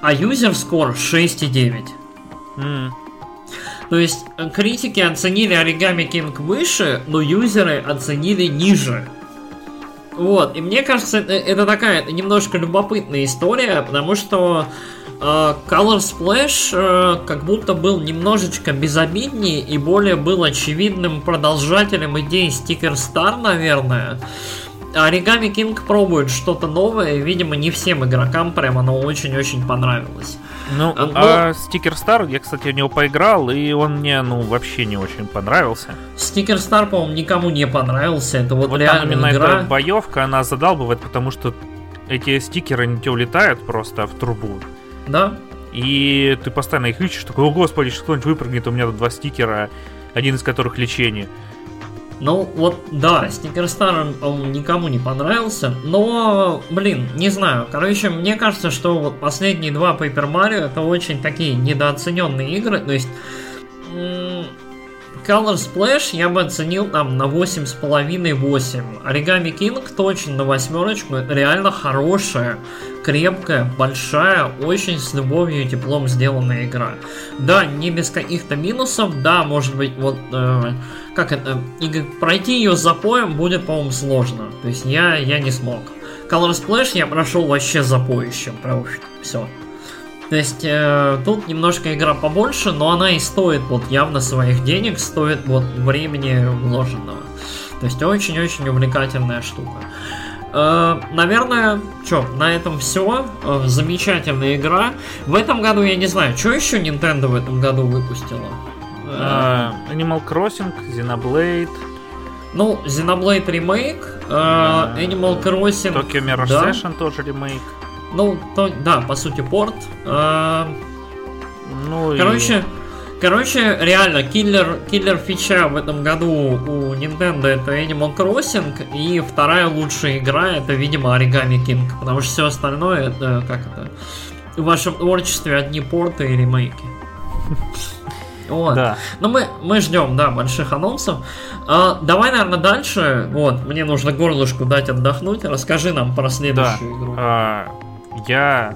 а User Score 6,9. М, То есть э, критики оценили Origami King выше, но юзеры оценили ниже. Вот, и мне кажется, это, это такая немножко любопытная история, потому что э, Color Splash э, как будто был немножечко безобиднее и более был очевидным продолжателем идеи Sticker Star, наверное. А Origami King пробует что-то новое, видимо, не всем игрокам прям оно очень-очень понравилось. Ну, А, а Стикер Стар, я, кстати, в него поиграл, и он мне, ну, вообще не очень понравился. Sticker Star, по-моему, никому не понравился. Это вот, Вот там реально именно игра. эта боевка, она задалбывает, потому что эти стикеры, они тебе улетают просто в трубу. Да? И ты постоянно их ищешь, такой, о господи, сейчас кто-нибудь выпрыгнет, у меня тут два стикера, один из которых лечение. Ну вот, да, Star он, никому не понравился, но, блин, не знаю. Короче, мне кажется, что вот последние два Paper Mario это очень такие недооцененные игры. То есть Color Splash я бы оценил там на 8,5-8. Origami King точно на восьмерочку. Реально хорошая, крепкая, большая, очень с любовью и теплом сделанная игра. Да, не без каких-то минусов, да, может быть, вот э, как это, и пройти ее с запоем будет, по-моему, сложно. То есть я, я не смог. Color Splash я прошел вообще запоющим, прям все. То есть э, тут немножко игра побольше, но она и стоит вот явно своих денег, стоит вот времени вложенного. То есть очень-очень увлекательная штука. Э, наверное, что, на этом все. замечательная игра. В этом году я не знаю, что еще Nintendo в этом году выпустила. Э, Animal Crossing, Xenoblade, ну, Xenoblade ремейк, э, Animal Crossing. Tokyo Mirage да. Session тоже ремейк. Ну, то, да, по сути, порт. Э, Ну и- Короче, реально, киллер, киллер фича в этом году у Nintendo это Animal Crossing, и вторая лучшая игра это, видимо, Origami King, потому что все остальное это, как это, в вашем творчестве одни порты и ремейки. Вот. Да. Ну, мы, мы ждем, да, больших анонсов. А, давай, наверное, дальше. Вот, мне нужно горлышку дать отдохнуть. Расскажи нам про Да. следующую игру. А, я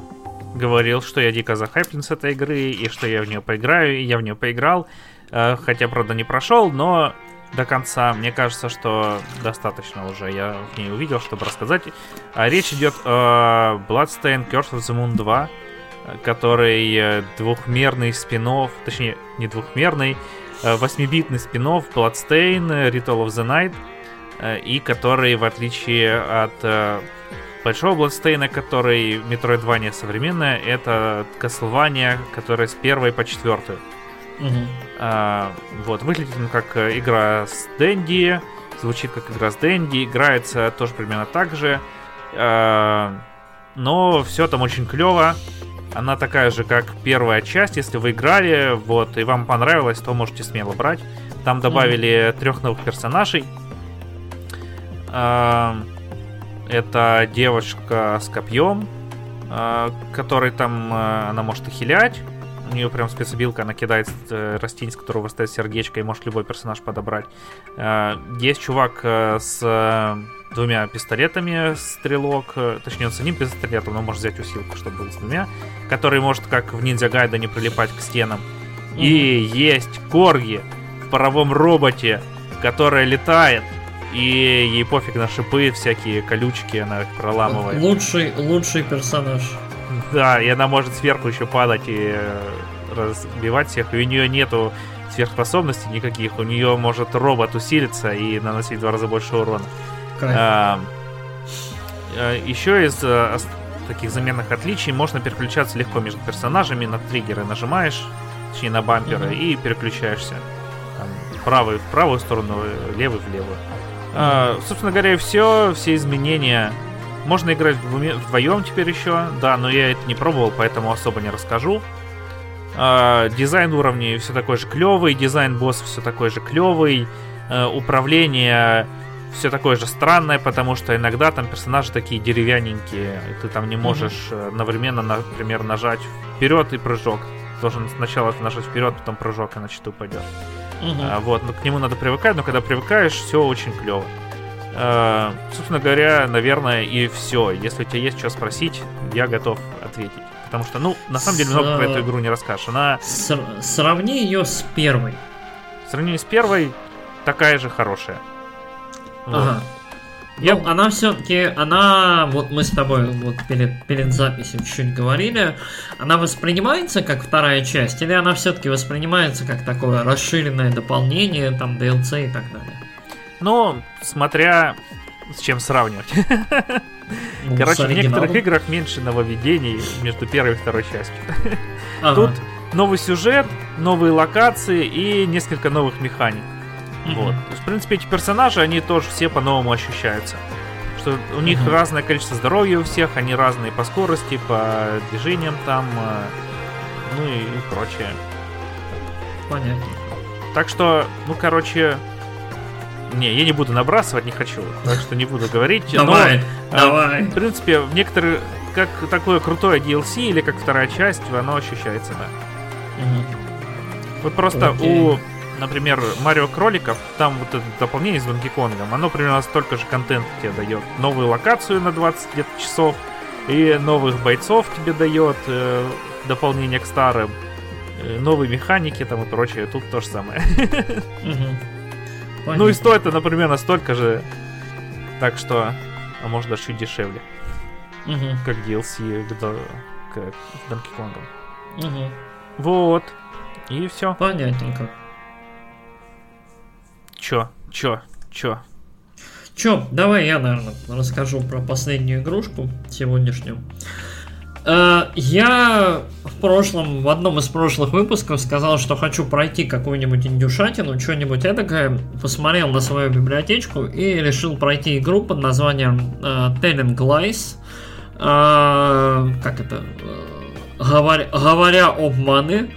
говорил, что я дико захайплен с этой игры, и что я в нее поиграю, и я в нее поиграл. А, Хотя, правда, не прошел, но до конца. Мне кажется, что достаточно уже я в ней увидел, чтобы рассказать. А речь идет о Bloodstained Curse of the Moon 2, который э, двухмерный спин точнее, не двухмерный, э, восьмибитный спин Bloodstain, э, Ritual of the Night, э, и который, в отличие от э, большого Bloodstain'а, который Metroidvania современная, это Castlevania, которая с первой по четвертую. Мгм. А, вот, выглядит он как э, игра с Дэнди, звучит как игра с Дэнди, играется тоже примерно так же. А, но все там очень клево. Она такая же, как первая часть. Если вы играли, вот, и вам понравилось, то можете смело брать. Там добавили трех новых персонажей. А, это девочка с копьем. э, который там э, она может ухилять. У нее прям спецбилка, она кидает э, растение, с которого вырастает сердечко, и может любой персонаж подобрать. Э, есть чувак э, с э, двумя пистолетами, стрелок, точнее он с одним пистолетом, но может взять усилку, чтобы был с двумя, который может как в Ниндзя Гайда не прилипать к стенам. И есть Корги в паровом роботе, которая летает, и ей пофиг на шипы, всякие колючки, она их проламывает. Лучший, лучший персонаж. Да, и она может сверху еще падать и э, разбивать всех. И у нее нету сверхспособностей никаких. У нее может робот усилиться и наносить в два раза больше урона. Кайф. А, э, еще из э, таких заменных отличий можно переключаться легко между персонажами. На триггеры нажимаешь, точнее на бамперы, Мгм. и переключаешься. Там, правый в правую сторону, левый в левую. А, собственно говоря, все, все изменения. Можно играть вдвоем теперь еще, да, но я это не пробовал, поэтому особо не расскажу. А, дизайн уровней все такой же клевый, дизайн босса все такой же клевый, э, управление все такое же странное, потому что иногда там персонажи такие деревянненькие, и ты там не можешь э, одновременно, например, нажать вперед и прыжок. Должен сначала нажать вперед, потом прыжок, иначе ты упадешь. А, вот, но к нему надо привыкать, но когда привыкаешь, все очень клево. А, собственно говоря, наверное, и все. Если у тебя есть что спросить, я готов ответить. Потому что, ну, на самом деле, С- много про эту игру не расскажешь. Она Ср- сравни ее с первой. в сравнении с первой такая же хорошая. Вот. Я- Ну, она все-таки, она, вот мы с тобой вот перед, перед записью чуть-чуть говорили, она воспринимается как вторая часть, или она все-таки воспринимается как такое расширенное дополнение, там, DLC и так далее? Ну, смотря с чем сравнивать. Ну, Короче, в некоторых играх меньше нововведений между первой и второй частью. Ага. Тут новый сюжет, новые локации и несколько новых механик. Мгм. Вот. То есть, в принципе, эти персонажи, они тоже все по-новому ощущаются. Что у них Мгм. разное количество здоровья у всех, они разные по скорости, по движениям там, э, ну и, и прочее. Понятно. Так что, ну, короче, не, я не буду набрасывать, не хочу, так что не буду говорить. Давай, а, давай. в принципе, в некоторые, как такое крутое DLC или как вторая часть, оно ощущается, да. Вот просто Окей. у, например, Марио Кроликов, там вот это дополнение с Донки Конгом, оно примерно столько же контента тебе дает. Новую локацию на 20 где-то часов, и новых бойцов тебе дает, э, дополнение к старым, э, новые механики там и прочее, тут то же самое. Ну и стоит это, например, настолько же, так что, а может даже чуть дешевле, как DLC к, до- к Донки Конгам. Мгм. Вот. И все. Понятненько. Чё? Чё? Чё? Чё, давай я, наверное, расскажу про последнюю игрушку сегодняшнюю. Э, Я в прошлом, в одном из прошлых выпусков сказал, что хочу пройти какую-нибудь индюшатину, что-нибудь эдакое, посмотрел на свою библиотечку и решил пройти игру под названием э, Telling Lies. Э, Как это? Говоря, говоря обманы.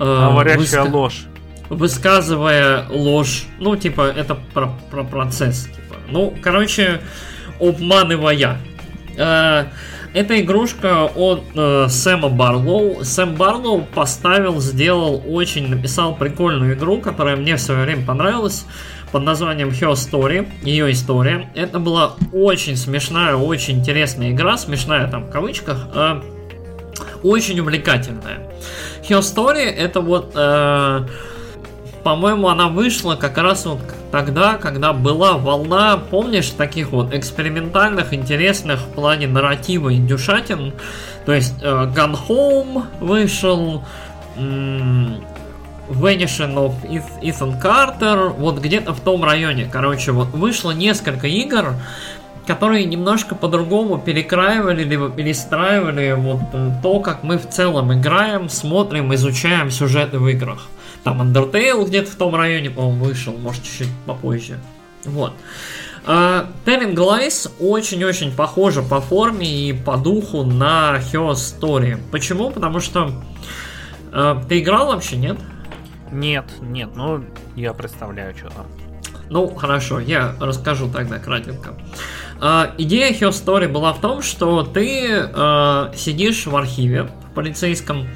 э, Говорящая выска- ложь. Высказывая ложь. Ну, типа, это про, про процесс. Типа. Ну, короче, обманывая. Э, эта игрушка от э, Сэма Барлоу. Сэм Барлоу поставил, сделал очень, написал прикольную игру, которая мне в свое время понравилась под названием Her Story, ее история. Это была очень смешная, очень интересная игра, смешная там в кавычках, э, очень увлекательная. Her Story это вот э, по-моему, она вышла как раз вот тогда, когда была волна, помнишь, таких вот экспериментальных, интересных в плане нарратива индюшатин. То есть э, Gun Home вышел, м, Vanishing of Ethan Carter, вот где-то в том районе, короче, вот вышло несколько игр, которые немножко по-другому перекраивали, либо перестраивали вот э, то, как мы в целом играем, смотрим, изучаем сюжеты в играх. Там Undertale где-то в том районе, по-моему, вышел, может, чуть-чуть попозже. Вот. А, Telling Lies очень-очень похожа по форме и по духу на Her Story. Почему? Потому что э, ты играл вообще, нет? Нет, нет, ну я представляю, что там. Ну, хорошо, я расскажу тогда кратенько. А, идея Her Story была в том, что ты э, сидишь в архиве полицейском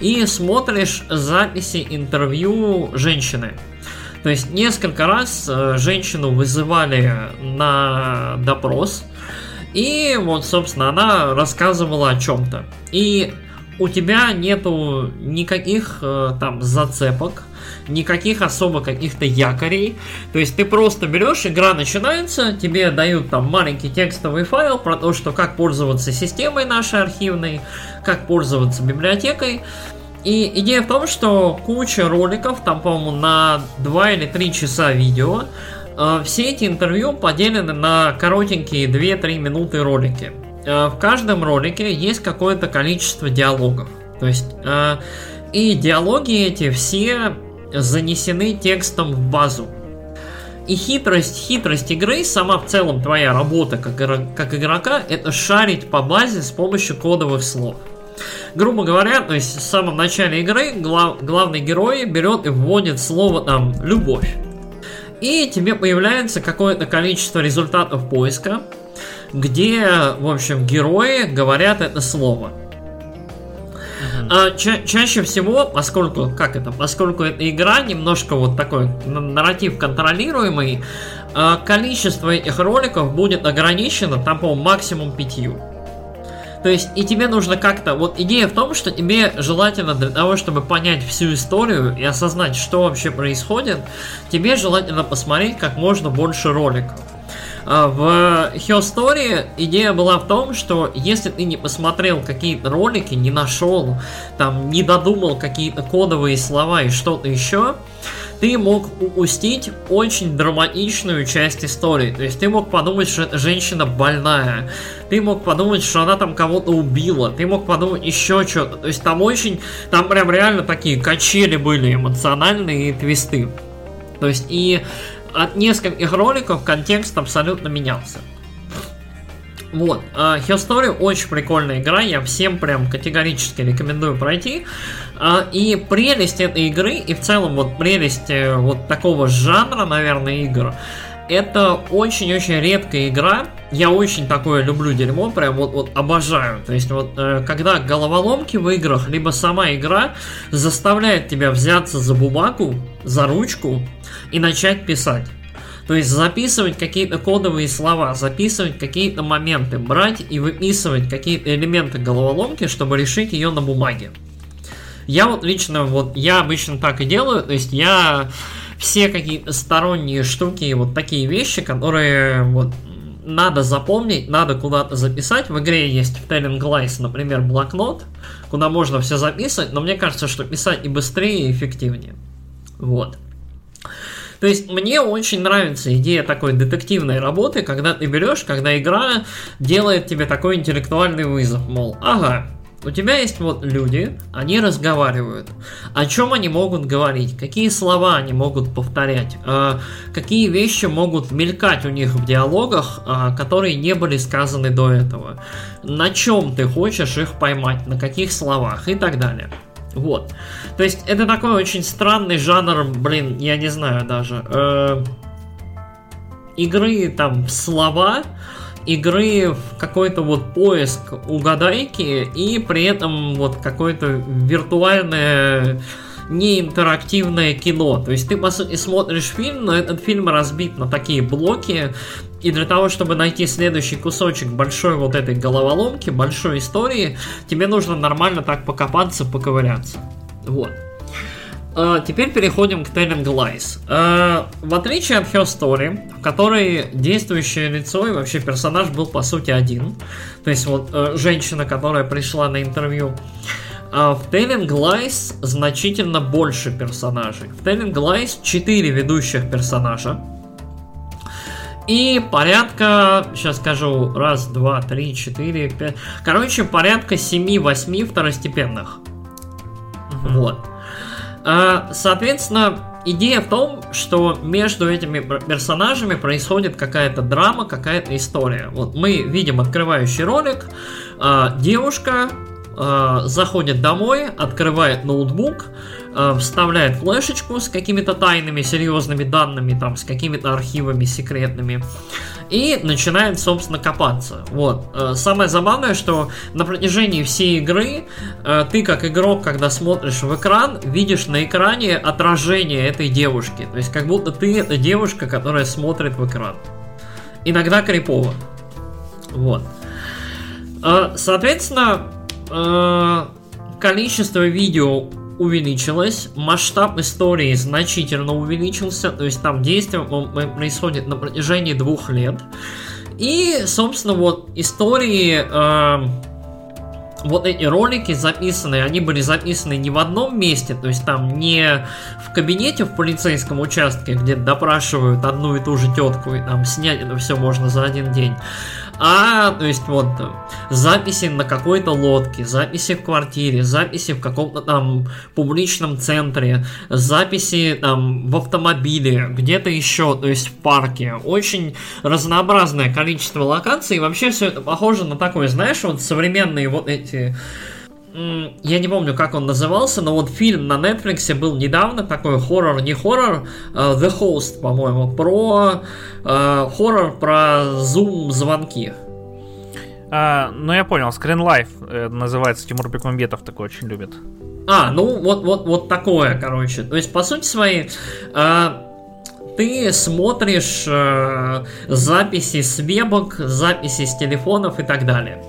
и смотришь записи интервью женщины. То есть несколько раз э, женщину вызывали на допрос, и вот, собственно, она рассказывала о чем-то. И у тебя нету никаких э, там зацепок, никаких особо каких-то якорей. То есть ты просто берешь, игра начинается, тебе дают там маленький текстовый файл про то, что как пользоваться системой нашей архивной, как пользоваться библиотекой. И идея в том, что куча роликов, там, по-моему, на 2 или 3 часа видео, э, все эти интервью поделены на коротенькие 2-3 минуты ролики. Э, в каждом ролике есть какое-то количество диалогов. То есть, э, и диалоги эти все занесены текстом в базу. И хитрость, хитрость игры, сама в целом твоя работа как, как игрока, это шарить по базе с помощью кодовых слов. Грубо говоря, то есть в самом начале игры глав, главный герой берет и вводит слово там «любовь». И тебе появляется какое-то количество результатов поиска, где, в общем, герои говорят это слово. А, ча- чаще всего, поскольку, как это, поскольку эта игра немножко вот такой нарратив контролируемый, а, количество этих роликов будет ограничено, там, по максимум пятью. То есть, и тебе нужно как-то... Вот идея в том, что тебе желательно для того, чтобы понять всю историю и осознать, что вообще происходит, тебе желательно посмотреть как можно больше роликов. А, в Her Story идея была в том, что если ты не посмотрел какие-то ролики, не нашел, там, не додумал какие-то кодовые слова и что-то еще, ты мог упустить очень драматичную часть истории. То есть ты мог подумать, что эта женщина больная. Ты мог подумать, что она там кого-то убила. Ты мог подумать еще что-то. То есть там очень... Там прям реально такие качели были эмоциональные и твисты. То есть и от нескольких роликов контекст абсолютно менялся. Вот, uh, Her Story очень прикольная игра, я всем прям категорически рекомендую пройти. Uh, и прелесть этой игры, и в целом вот прелесть uh, вот такого жанра, наверное, игр, это очень-очень редкая игра. Я очень такое люблю дерьмо, прям вот, вот обожаю. То есть вот э, когда головоломки в играх, либо сама игра заставляет тебя взяться за бумагу, за ручку и начать писать. То есть записывать какие-то кодовые слова, записывать какие-то моменты, брать и выписывать какие-то элементы головоломки, чтобы решить ее на бумаге. Я вот лично, вот я обычно так и делаю, то есть я все какие-то сторонние штуки, вот такие вещи, которые вот надо запомнить, надо куда-то записать. В игре есть в Telling Lies, например, блокнот, куда можно все записывать, но мне кажется, что писать и быстрее, и эффективнее. Вот. То есть мне очень нравится идея такой детективной работы, когда ты берешь, когда игра делает тебе такой интеллектуальный вызов, мол, ага, у тебя есть вот люди, они разговаривают. О чем они могут говорить? Какие слова они могут повторять? Э, какие вещи могут мелькать у них в диалогах, э, которые не были сказаны до этого? На чем ты хочешь их поймать? На каких словах? И так далее. Вот. То есть это такой очень странный жанр, блин, я не знаю даже. Э, игры там слова, игры какой-то вот поиск угадайки и при этом вот какое-то виртуальное неинтерактивное кино. То есть ты, по сути, смотришь фильм, но этот фильм разбит на такие блоки, и для того, чтобы найти следующий кусочек большой вот этой головоломки, большой истории, тебе нужно нормально так покопаться, поковыряться. Вот. Uh, теперь переходим к Telling Lies. Uh, в отличие от Her Story, в которой действующее лицо и вообще персонаж был по сути один, то есть вот uh, женщина, которая пришла на интервью, в Telling Lies значительно больше персонажей. В Telling Lies 4 ведущих персонажа, и порядка, сейчас скажу, раз, два, три, четыре, пять. Короче, порядка семи-восьми второстепенных. Угу. Вот. А, соответственно, идея в том, что между этими персонажами происходит какая-то драма, какая-то история. Вот мы видим открывающий ролик. А, девушка э, заходит домой, открывает ноутбук, э, вставляет флешечку с какими-то тайными, серьезными данными, там, с какими-то архивами секретными, и начинает, собственно, копаться. Вот. Э, самое забавное, что на протяжении всей игры ты, как игрок, когда смотришь в экран, видишь на экране отражение этой девушки. То есть, как будто ты эта девушка, которая смотрит в экран. Иногда крипово. Вот. Соответственно, количество видео увеличилось, масштаб истории значительно увеличился, то есть там действие происходит на протяжении двух лет. И, собственно, вот истории, э, вот эти ролики записаны, они были записаны не в одном месте, то есть там не в кабинете в полицейском участке, где допрашивают одну и ту же тетку, и там снять это все можно за один день, а, то есть вот записи на какой-то лодке, записи в квартире, записи в каком-то там публичном центре, записи там в автомобиле, где-то еще, то есть в парке. Очень разнообразное количество локаций. И вообще все это похоже на такое, знаешь, вот современные вот эти я не помню, как он назывался, но вот фильм на Netflix был недавно, такой хоррор, не хоррор, uh, The Host, по-моему, про uh, хоррор про зум-звонки. А, ну, я понял, Screen Life э, называется, Тимур Бекмамбетов такой очень любит. А, ну, вот, вот, вот такое, короче. То есть, по сути своей, э, ты смотришь э, записи с вебок, записи с телефонов и так далее.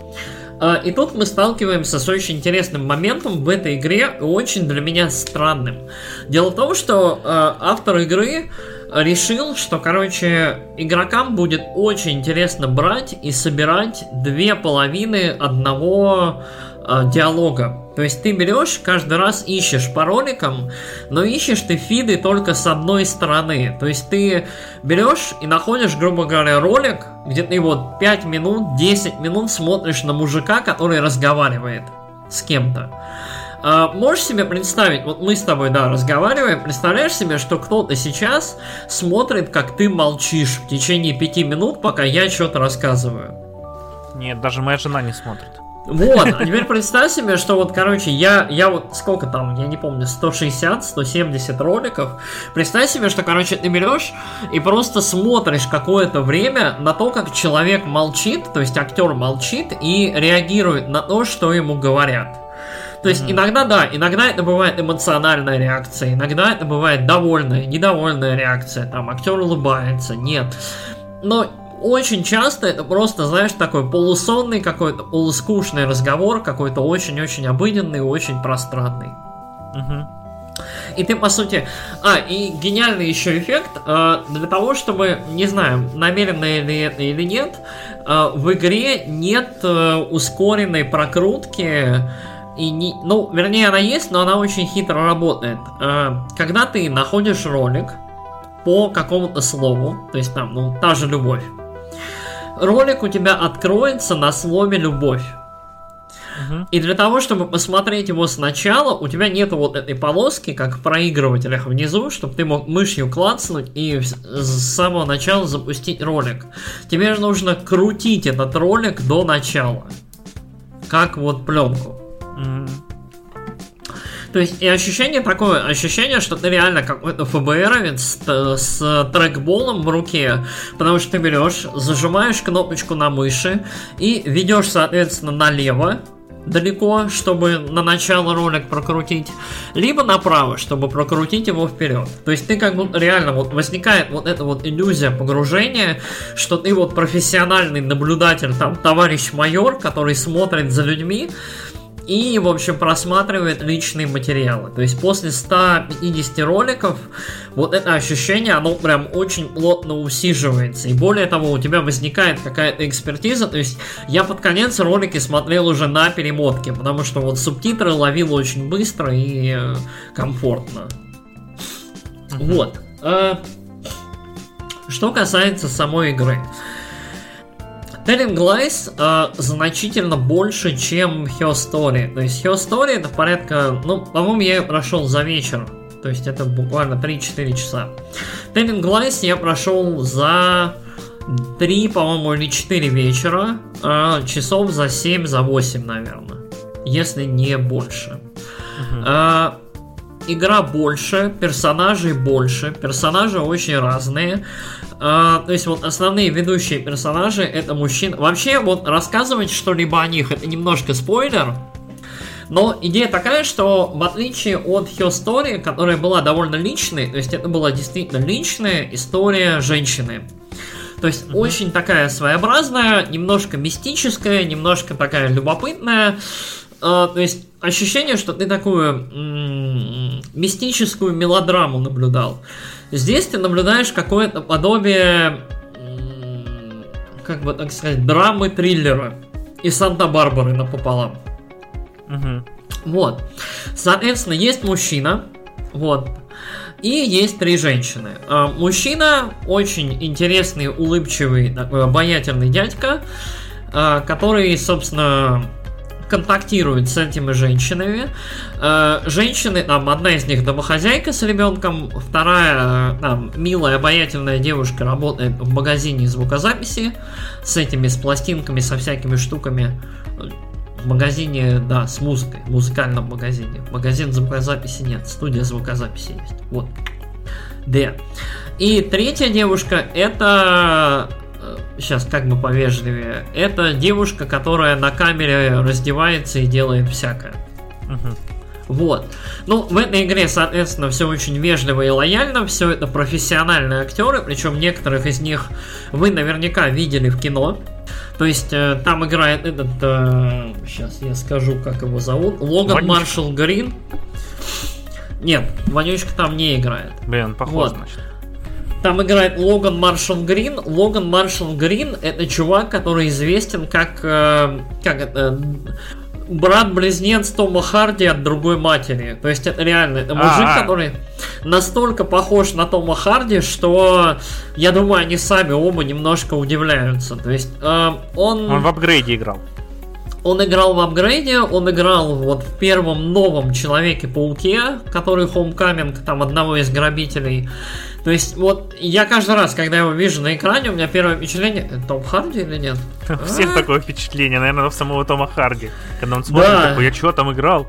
А, и тут мы сталкиваемся с очень интересным моментом в этой игре, очень для меня странным. Дело в том, что э, автор игры решил, что, короче, игрокам будет очень интересно брать и собирать две половины одного э, диалога. То есть ты берешь, каждый раз ищешь по роликам, но ищешь ты фиды только с одной стороны. То есть ты берешь и находишь, грубо говоря, ролик, где ты вот 5 минут, 10 минут смотришь на мужика, который разговаривает с кем-то. А, можешь себе представить, вот мы с тобой, да, разговариваем, представляешь себе, что кто-то сейчас смотрит, как ты молчишь в течение пяти минут, пока я что-то рассказываю? Нет, даже моя жена не смотрит. Вот, а теперь представь себе, что вот, короче, я, я вот сколько там, я не помню, 160, 170 роликов. Представь себе, что, короче, ты берешь и просто смотришь какое-то время на то, как человек молчит, то есть актер молчит и реагирует на то, что ему говорят. То есть mm-hmm. иногда да, иногда это бывает эмоциональная реакция, иногда это бывает довольная, недовольная реакция, там актер улыбается, нет. Но очень часто это просто, знаешь, такой полусонный какой-то, полускучный разговор, какой-то очень-очень обыденный, очень пространный. Угу. И ты, по сути... А, и гениальный еще эффект. Э, для того, чтобы, не знаю, намеренно ли это или нет, э, в игре нет э, ускоренной прокрутки и не, ну, вернее, она есть, но она очень хитро работает. Э, когда ты находишь ролик по какому-то слову, то есть там, ну, та же любовь, ролик у тебя откроется на слове любовь. И для того, чтобы посмотреть его сначала, у тебя нету вот этой полоски, как в проигрывателях внизу, чтобы ты мог мышью клацнуть и с самого начала запустить ролик. Тебе же нужно крутить этот ролик до начала. Как вот пленку. То есть и ощущение такое, ощущение, что ты реально какой-то ФБРовец с, с трекболом в руке, потому что ты берешь, зажимаешь кнопочку на мыши и ведешь, соответственно, налево, далеко, чтобы на начало ролик прокрутить, либо направо, чтобы прокрутить его вперед. То есть ты как бы реально вот возникает вот эта вот иллюзия погружения, что ты вот профессиональный наблюдатель, там, товарищ майор, который смотрит за людьми, и, в общем, просматривает личные материалы. То есть после 150 роликов вот это ощущение, оно прям очень плотно усиживается. И более того, у тебя возникает какая-то экспертиза. То есть я под конец ролики смотрел уже на перемотке, потому что вот субтитры ловил очень быстро и э, комфортно. Вот. Э, что касается самой игры. Telling Lies э, значительно больше, чем Her Story. То есть Her Story это порядка, ну, по-моему, я ее прошел за вечер. То есть это буквально 3-4 часа. Telling Lies я прошел за 3, по-моему, или 4 вечера. Э, часов за 7, за 8, наверное. если не больше. А, игра больше, персонажей больше, персонажи очень разные. А, то есть вот основные ведущие персонажи это мужчины. Вообще вот рассказывать что-либо о них это немножко спойлер. Но идея такая, что в отличие от Her Story, которая была довольно личной, то есть это была действительно личная история женщины. То есть mm-hmm. очень такая своеобразная, немножко мистическая, немножко такая любопытная. Э, то есть ощущение, что ты такую м- мистическую мелодраму наблюдал. Здесь ты наблюдаешь какое-то подобие, как бы так сказать, драмы триллера и Санта-Барбары напополам. Угу. Вот. Соответственно, есть мужчина, вот, и есть три женщины. А, мужчина очень интересный, улыбчивый, такой обаятельный дядька, а, который, собственно, контактирует с этими женщинами. А, женщины, там, одна из них домохозяйка с ребенком, вторая, там, милая, обаятельная девушка работает в магазине звукозаписи с этими, с пластинками, со всякими штуками в магазине, да, с музыкой, в музыкальном магазине. Магазин звукозаписи нет, студия звукозаписи есть. Вот. Д. И третья девушка это сейчас как бы повежливее. Это девушка, которая на камере раздевается и делает всякое. Uh-huh. Вот. Ну, в этой игре, соответственно, все очень вежливо и лояльно, все это профессиональные актеры, причем некоторых из них вы наверняка видели в кино. То есть э, там играет этот, э, сейчас я скажу, как его зовут, Логан Вонючка. Маршал Грин. Нет, Вонючка там не играет. Блин, похож, вот. значит. Там играет Логан Маршал Грин. Логан Маршал Грин это чувак, который известен как, э, как это, брат-близнец Тома Харди от другой матери. То есть это реально это мужик, А-а-а. который настолько похож на Тома Харди, что я думаю, они сами оба немножко удивляются. То есть э, он... Он в апгрейде играл. Он играл в апгрейде, он играл вот в первом новом Человеке-пауке, который Homecoming, там одного из грабителей. То есть, вот я каждый раз, когда его вижу на экране, у меня первое впечатление, Том Харди или нет? У всех а? такое впечатление, наверное, в самого Тома Харди. Когда он смотрит, такой, я что там играл?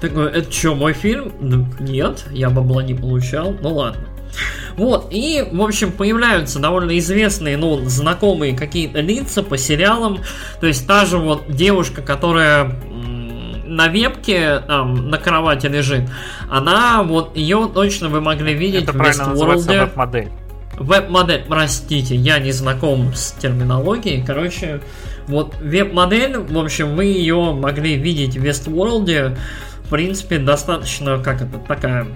Такой, это что, мой фильм? Нет, я бабла не получал, ну ладно. Вот, и, в общем, появляются довольно известные, ну, знакомые какие-то лица по сериалам. То есть та же вот девушка, которая на вебке там на кровати лежит, она вот ее точно вы могли видеть Это в Westworld. веб-модель. Веб-модель, простите, я не знаком с терминологией. Короче, вот веб-модель, в общем, вы ее могли видеть в Westworld. В принципе, достаточно, как это, такая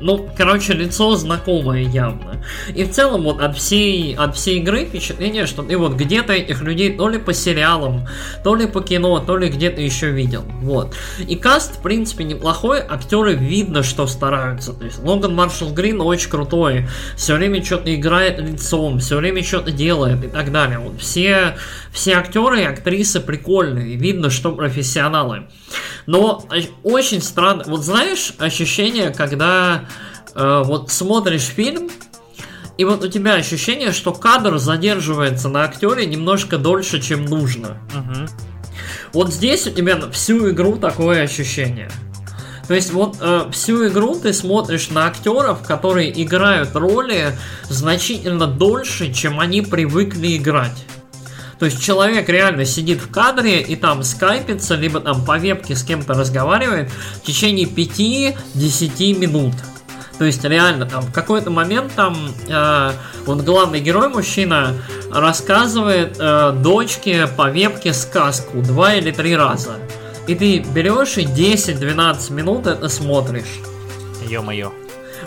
ну, короче, лицо знакомое явно. И в целом вот от всей, от всей игры впечатление, что ты вот где-то этих людей то ли по сериалам, то ли по кино, то ли где-то еще видел. Вот. И каст, в принципе, неплохой. Актеры видно, что стараются. То есть Логан Маршалл Грин очень крутой. Все время что-то играет лицом, все время что-то делает и так далее. Вот все, все актеры и актрисы прикольные. Видно, что профессионалы. Но очень странно. Вот знаешь, ощущение, когда э, вот смотришь фильм, и вот у тебя ощущение, что кадр задерживается на актере немножко дольше, чем нужно. Угу. Вот здесь у тебя всю игру такое ощущение. То есть вот э, всю игру ты смотришь на актеров, которые играют роли значительно дольше, чем они привыкли играть. То есть человек реально сидит в кадре и там скайпится, либо там по вебке с кем-то разговаривает в течение 5-10 минут. То есть реально там в какой-то момент там э, вот главный герой мужчина рассказывает э, дочке по вебке сказку два или три раза. И ты берешь и 10-12 минут это смотришь. Ё-моё.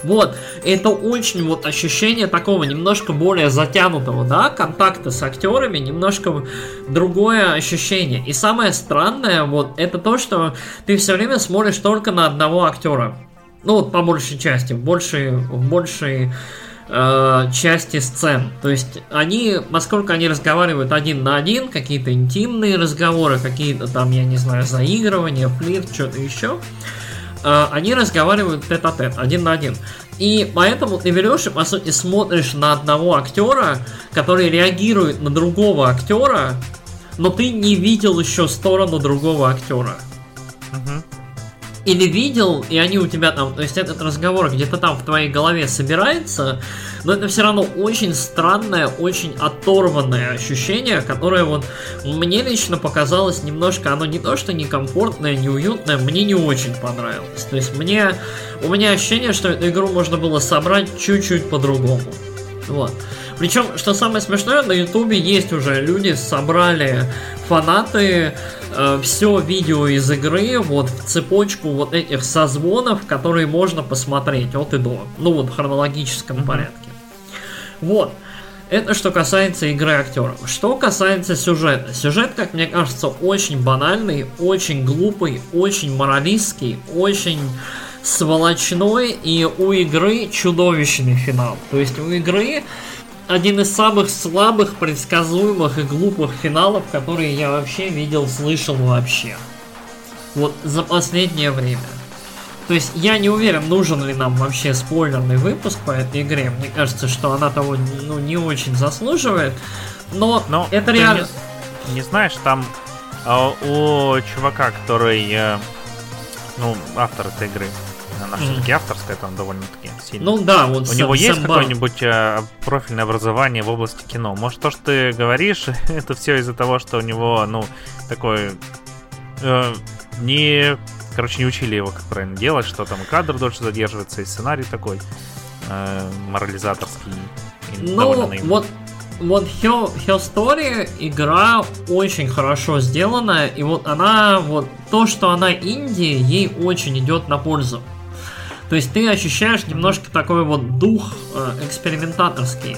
Вот, это очень вот ощущение такого немножко более затянутого, да, контакта с актерами, немножко другое ощущение. И самое странное, вот, это то, что ты все время смотришь только на одного актера. Ну, вот по большей части, в большей, в большей э, части сцен. То есть они, насколько они разговаривают один на один, какие-то интимные разговоры, какие-то там, я не знаю, заигрывания, флирт, что-то еще. Э, они разговаривают тет-а-тет, один на один. И поэтому ты берешь и, по сути, смотришь на одного актера, который реагирует на другого актера, но ты не видел еще сторону другого актера. Мгм. Или видел, и они у тебя там, то есть этот разговор где-то там в твоей голове собирается, но это все равно очень странное, очень оторванное ощущение, которое вот мне лично показалось немножко, оно не то что некомфортное, неуютное, мне не очень понравилось. То есть мне, у меня ощущение, что эту игру можно было собрать чуть-чуть по-другому. Вот. Причем, что самое смешное, на ютубе есть уже люди, собрали фанаты все видео из игры вот в цепочку вот этих созвонов, которые можно посмотреть от и до. Ну вот в хронологическом Мгм. порядке. Вот. Это что касается игры актеров. Что касается сюжета. Сюжет, как мне кажется, очень банальный, очень глупый, очень моралистский, очень сволочной, и у игры чудовищный финал. То есть у игры один из самых слабых, предсказуемых и глупых финалов, которые я вообще видел, слышал вообще. Вот за последнее время. То есть я не уверен, нужен ли нам вообще спойлерный выпуск по этой игре. Мне кажется, что она того ну, не очень заслуживает. Но, Но это реально... Не, не знаешь, там а, у чувака, который, э, ну, автор этой игры, она Мгм. все-таки авторская, там довольно-таки сильно. Ну да, вот У Сэм- него есть Ба- какое-нибудь э, профильное образование в области кино? Может, то, что ты говоришь, это все из-за того, что у него, ну, такой... э, не... Короче, не учили его, как правильно делать, что там кадр дольше задерживается, и сценарий такой э, морализаторский. Ну, вот, вот Her, Her Story игра очень хорошо сделана, и вот она, вот то, что она инди, ей очень идет на пользу. То есть ты ощущаешь немножко такой вот дух э, экспериментаторский.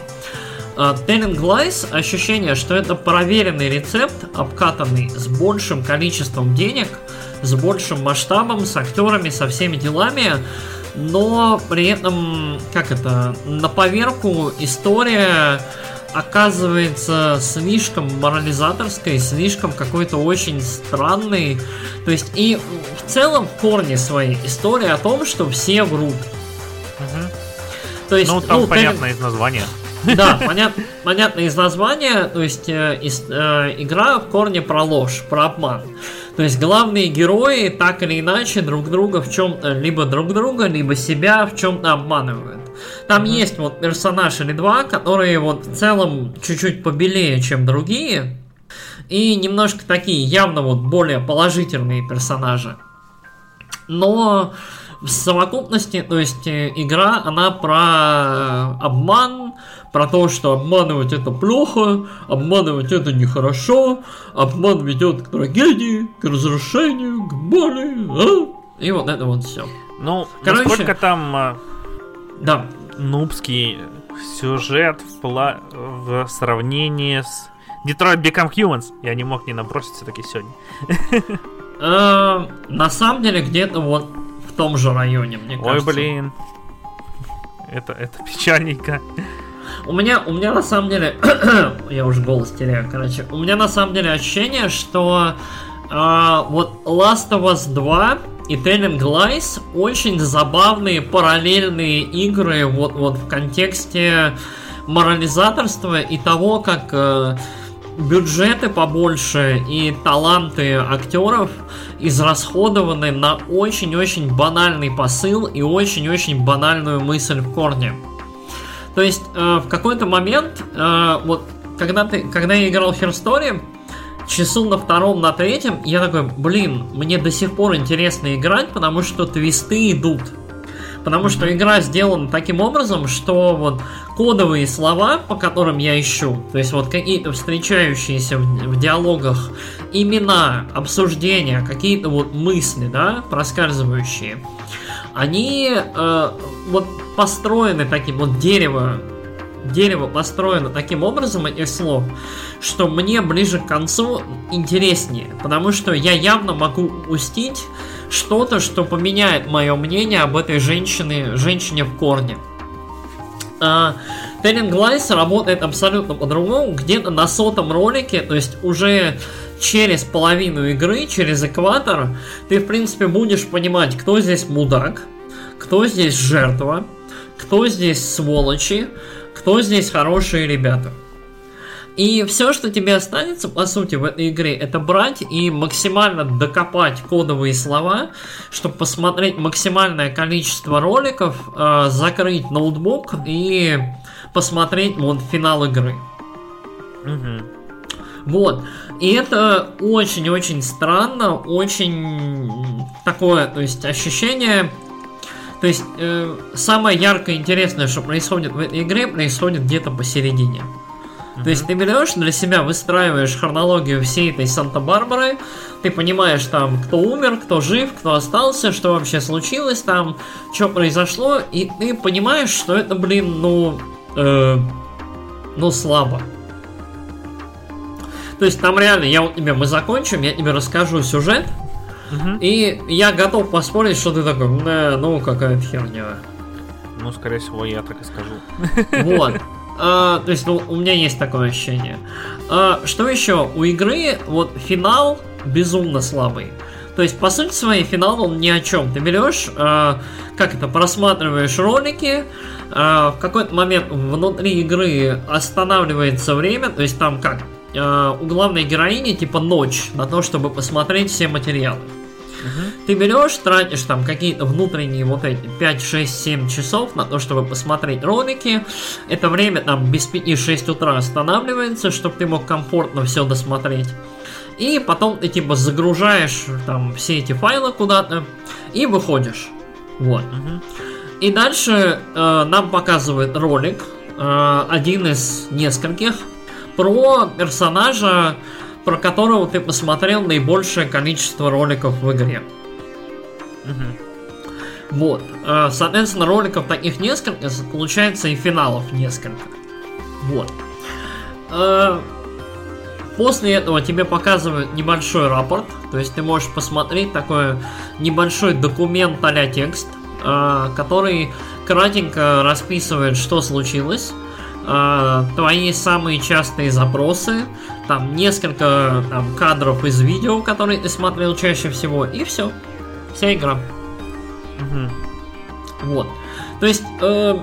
Э, Telling Lies ощущение, что это проверенный рецепт, обкатанный с большим количеством денег, с большим масштабом, с актерами, со всеми делами, но при этом, как это, на поверку история оказывается слишком морализаторской, слишком какой-то очень странный. То есть и в целом в корне своей история о том, что все врут. Мгм. То есть, Ну, там Telling- понятно из названия. да, понят, понятно из названия, то есть э, из- э, игра в корне про ложь, про обман. То есть главные герои так или иначе друг друга в чем-то, либо друг друга, либо себя в чем-то обманывают. Там Мгм. есть вот персонаж или два, которые вот в целом чуть-чуть побелее, чем другие, и немножко такие явно вот более положительные персонажи. Но в совокупности, то есть э, игра, она про обман, про то, что обманывать это плохо, обманывать это нехорошо, обман ведет к трагедии, к разрушению, к боли, а? и вот это вот все. Ну, Короче- насколько там э, Да, нубский сюжет в, пла- в сравнении с Detroit Become Humans. Я не мог не набросить все-таки сегодня. Э, на самом деле где-то вот в том же районе, мне Ой, кажется. блин. Это, это печальненько. У меня, у меня на самом деле, я уже голос теряю, короче, у меня на самом деле ощущение, что а, вот Last of Us 2 и Telling Lies очень забавные параллельные игры вот, вот в контексте морализаторства и того, как э, бюджеты побольше и таланты актеров израсходованы на очень-очень банальный посыл и очень-очень банальную мысль в корне. То есть э, в какой-то момент, э, вот когда ты, когда я играл в Story, часу на втором, на третьем, я такой, блин, мне до сих пор интересно играть, потому что твисты идут. Потому что игра сделана таким образом, что вот кодовые слова, по которым я ищу, то есть вот какие-то встречающиеся в, в диалогах имена, обсуждения, какие-то вот мысли, да, проскальзывающие, они э, вот построены таким вот дерево дерево построено таким образом этих слов, что мне ближе к концу интереснее, потому что я явно могу упустить что-то, что поменяет мое мнение об этой женщине, женщине в корне. А, Telling Lies работает абсолютно по-другому, где-то на сотом ролике, то есть уже через половину игры, через экватор, ты, в принципе, будешь понимать, кто здесь мудак, кто здесь жертва, кто здесь сволочи, кто здесь хорошие ребята. И все, что тебе останется, по сути, в этой игре, это брать и максимально докопать кодовые слова, чтобы посмотреть максимальное количество роликов, э, закрыть ноутбук и посмотреть вот финал игры. Вот. И это очень-очень странно, очень такое, то есть ощущение... То есть э, самое яркое и интересное, что происходит в этой игре, происходит где-то посередине. То есть ты берешь для себя, выстраиваешь хронологию всей этой Санта-Барбары, ты понимаешь там, кто умер, кто жив, кто остался, что вообще случилось там, что произошло, и ты понимаешь, что это, блин, ну, э, ну слабо. То есть там реально, я вот тебе, мы закончим, я тебе расскажу сюжет, И я готов поспорить, что ты такой, «Не, ну какая херня. Ну, скорее всего, я так и скажу. Вот. А, то есть, ну, у меня есть такое ощущение. А, что еще? У игры вот финал безумно слабый. То есть, по сути своей, финал он ни о чем. Ты берешь, а, как это, просматриваешь ролики, а, в какой-то момент внутри игры останавливается время, то есть там как, а, у главной героини типа ночь на то, чтобы посмотреть все материалы. Ты берешь, тратишь там какие-то внутренние вот эти 5, 6, 7 часов на то, чтобы посмотреть ролики. Это время там без 5-6 утра останавливается, чтобы ты мог комфортно все досмотреть. И потом ты типа загружаешь там все эти файлы куда-то и выходишь. Вот. И дальше э, нам показывают ролик, э, один из нескольких, про персонажа, про которого ты посмотрел наибольшее количество роликов в игре. Мгм. Вот. Э, Соответственно, роликов таких несколько, получается и финалов несколько. Вот. Э, После этого тебе показывают небольшой рапорт, то есть ты можешь посмотреть такой небольшой документ а текст, э, который кратенько расписывает, что случилось, э, твои самые частые запросы, там несколько там, кадров из видео, которые ты смотрел чаще всего, и все. Вся игра. Мгм. Вот. То есть, э,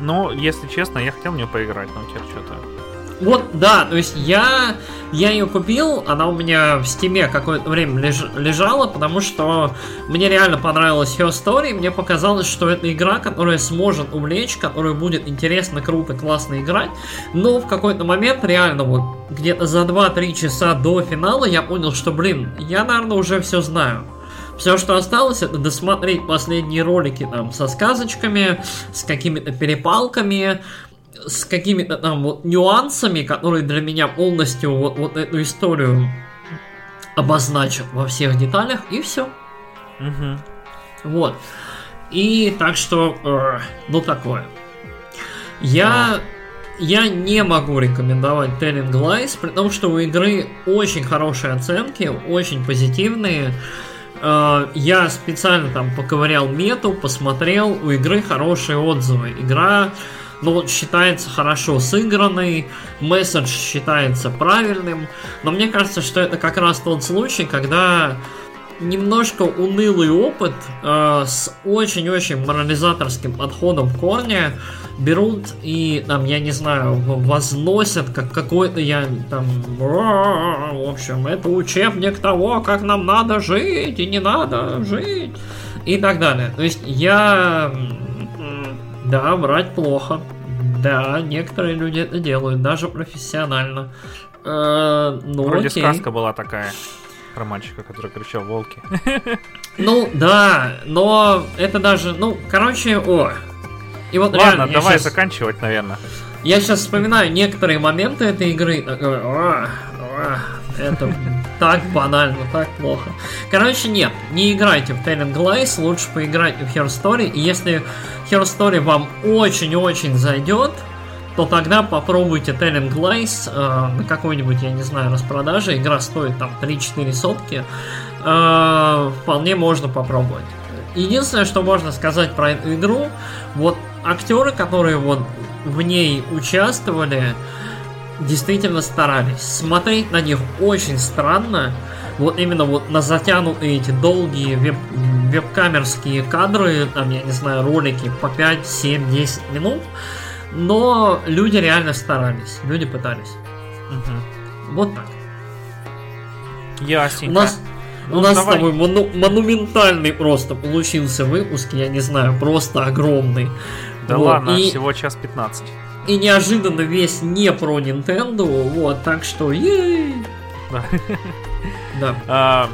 Ну, если честно, я хотел в нее поиграть, но теперь что-то... вот, да, то есть я, я ее купил, она у меня в стиме какое-то время леж- лежала, потому что мне реально понравилась Her Story, мне показалось, что это игра, которая сможет увлечь, которую будет интересно, круто, классно играть, но в какой-то момент реально вот где-то за 2-3 часа до финала я понял, что, блин, я, наверное, уже все знаю. Все, что осталось, это досмотреть последние ролики там со сказочками, с какими-то перепалками, с какими-то там вот нюансами, которые для меня полностью вот, вот эту историю обозначат во всех деталях, и все. Мгм. Вот. И так что, э, ну такое. Я, я не могу рекомендовать Telling Lies, при том, что у игры очень хорошие оценки, очень позитивные. Э, Я специально там поковырял мету, посмотрел, у игры хорошие отзывы. Игра, ну вот, считается хорошо сыгранной, месседж считается правильным, но мне кажется, что это как раз тот случай, когда немножко унылый опыт э, с очень-очень морализаторским подходом в корне берут и там, я не знаю, возносят как какой-то я там, «А, в общем, это учебник того, как нам надо жить и не надо жить и так далее. То есть я, да, врать плохо. Да, некоторые люди это делают, даже профессионально. Э, ну, Вроде окей. сказка была такая про мальчика, который кричал «Волки». Ну, да, но это даже, ну, короче, о. И вот Ладно, реально, давай щас- заканчивать, наверное. Я сейчас вспоминаю некоторые моменты этой игры, такой, «А, а, это так банально, так плохо. Короче, нет, не играйте в Telling Lies, лучше поиграйте в Her Story, и если Her Story вам очень-очень зайдет, то тогда попробуйте Telling Lies э, на какой-нибудь, я не знаю, распродаже, игра стоит там 3-4 сотки, Э, вполне можно попробовать. Единственное, что можно сказать про эту игру, вот актеры, которые вот в ней участвовали, действительно старались. Смотреть на них очень странно. Вот именно вот на затянутые эти долгие веб веб-камерские кадры, там, я не знаю, ролики по 5, 7, 10 минут. Но люди реально старались, люди пытались. Мгм. Вот так. Ясненько. У нас, Ну, у нас давай. с тобой мону- монументальный просто получился выпуск, я не знаю, просто огромный. Да Вот, ладно, и- всего час 15. И неожиданно весь не про Nintendo, вот, так что ей. Да. А,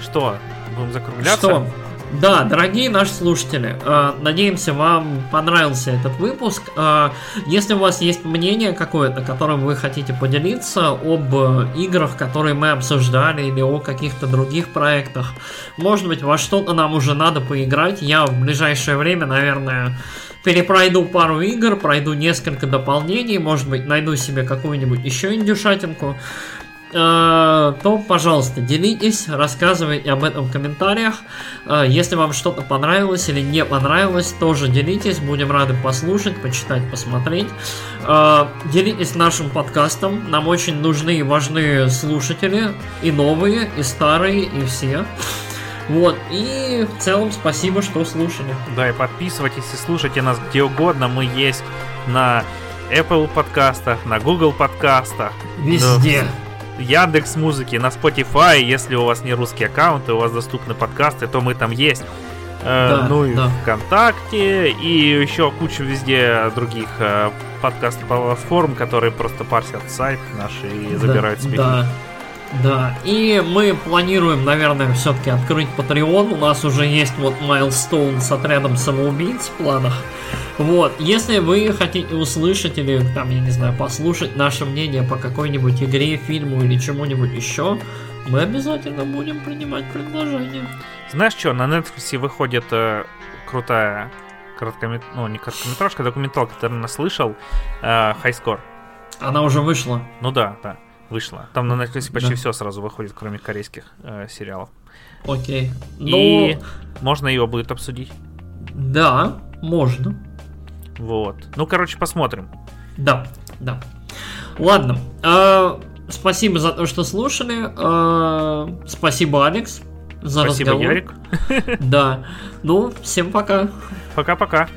что, будем закругляться? Что? Да, дорогие наши слушатели, э, надеемся, вам понравился этот выпуск. Э, Если у вас есть мнение какое-то, которым вы хотите поделиться об э, играх, которые мы обсуждали, или о каких-то других проектах, может быть, во что-то нам уже надо поиграть. Я в ближайшее время, наверное, перепройду пару игр, пройду несколько дополнений, может быть, найду себе какую-нибудь еще индюшатинку. Э, то, пожалуйста, делитесь, рассказывайте об этом в комментариях. Э, Если вам что-то понравилось или не понравилось, тоже делитесь, будем рады послушать, почитать, посмотреть. Э, Делитесь нашим подкастом, нам очень нужны и важны слушатели, и новые, и старые, и все. Вот, и в целом спасибо, что слушали. Да, и подписывайтесь и слушайте нас где угодно. Мы есть на Apple подкастах, на Google подкастах, Везде. Яндекс Музыки, на Spotify. Если у вас не русский аккаунт и у вас доступны подкасты, то мы там есть. Э, Да, ну и да. ВКонтакте, и еще куча везде других э, подкаст-платформ, которые просто парсят сайт наш и забирают да, себе. Да, да. И мы планируем, наверное, все-таки открыть Patreon. У нас уже есть вот Milestone с отрядом самоубийц в планах. Вот, если вы хотите услышать или там, я не знаю, послушать наше мнение по какой-нибудь игре, фильму или чему-нибудь еще, мы обязательно будем принимать предложения. Знаешь что, на Netflix выходит э, крутая короткомет... ну, не короткометражка, а документалка, ты наверное, слышал, э, High Score. Она уже вышла. Ну да, да, вышла. Там на Netflix почти Да. все сразу выходит, кроме корейских э, сериалов. Окей. Ну, И можно его будет обсудить. да, можно. Вот. Ну, короче, посмотрим. Да, да. Ладно. э, спасибо за то, что слушали. э, спасибо, Алекс, за Спасибо, разговор. Ярик. Да. Ну, всем пока. Пока-пока.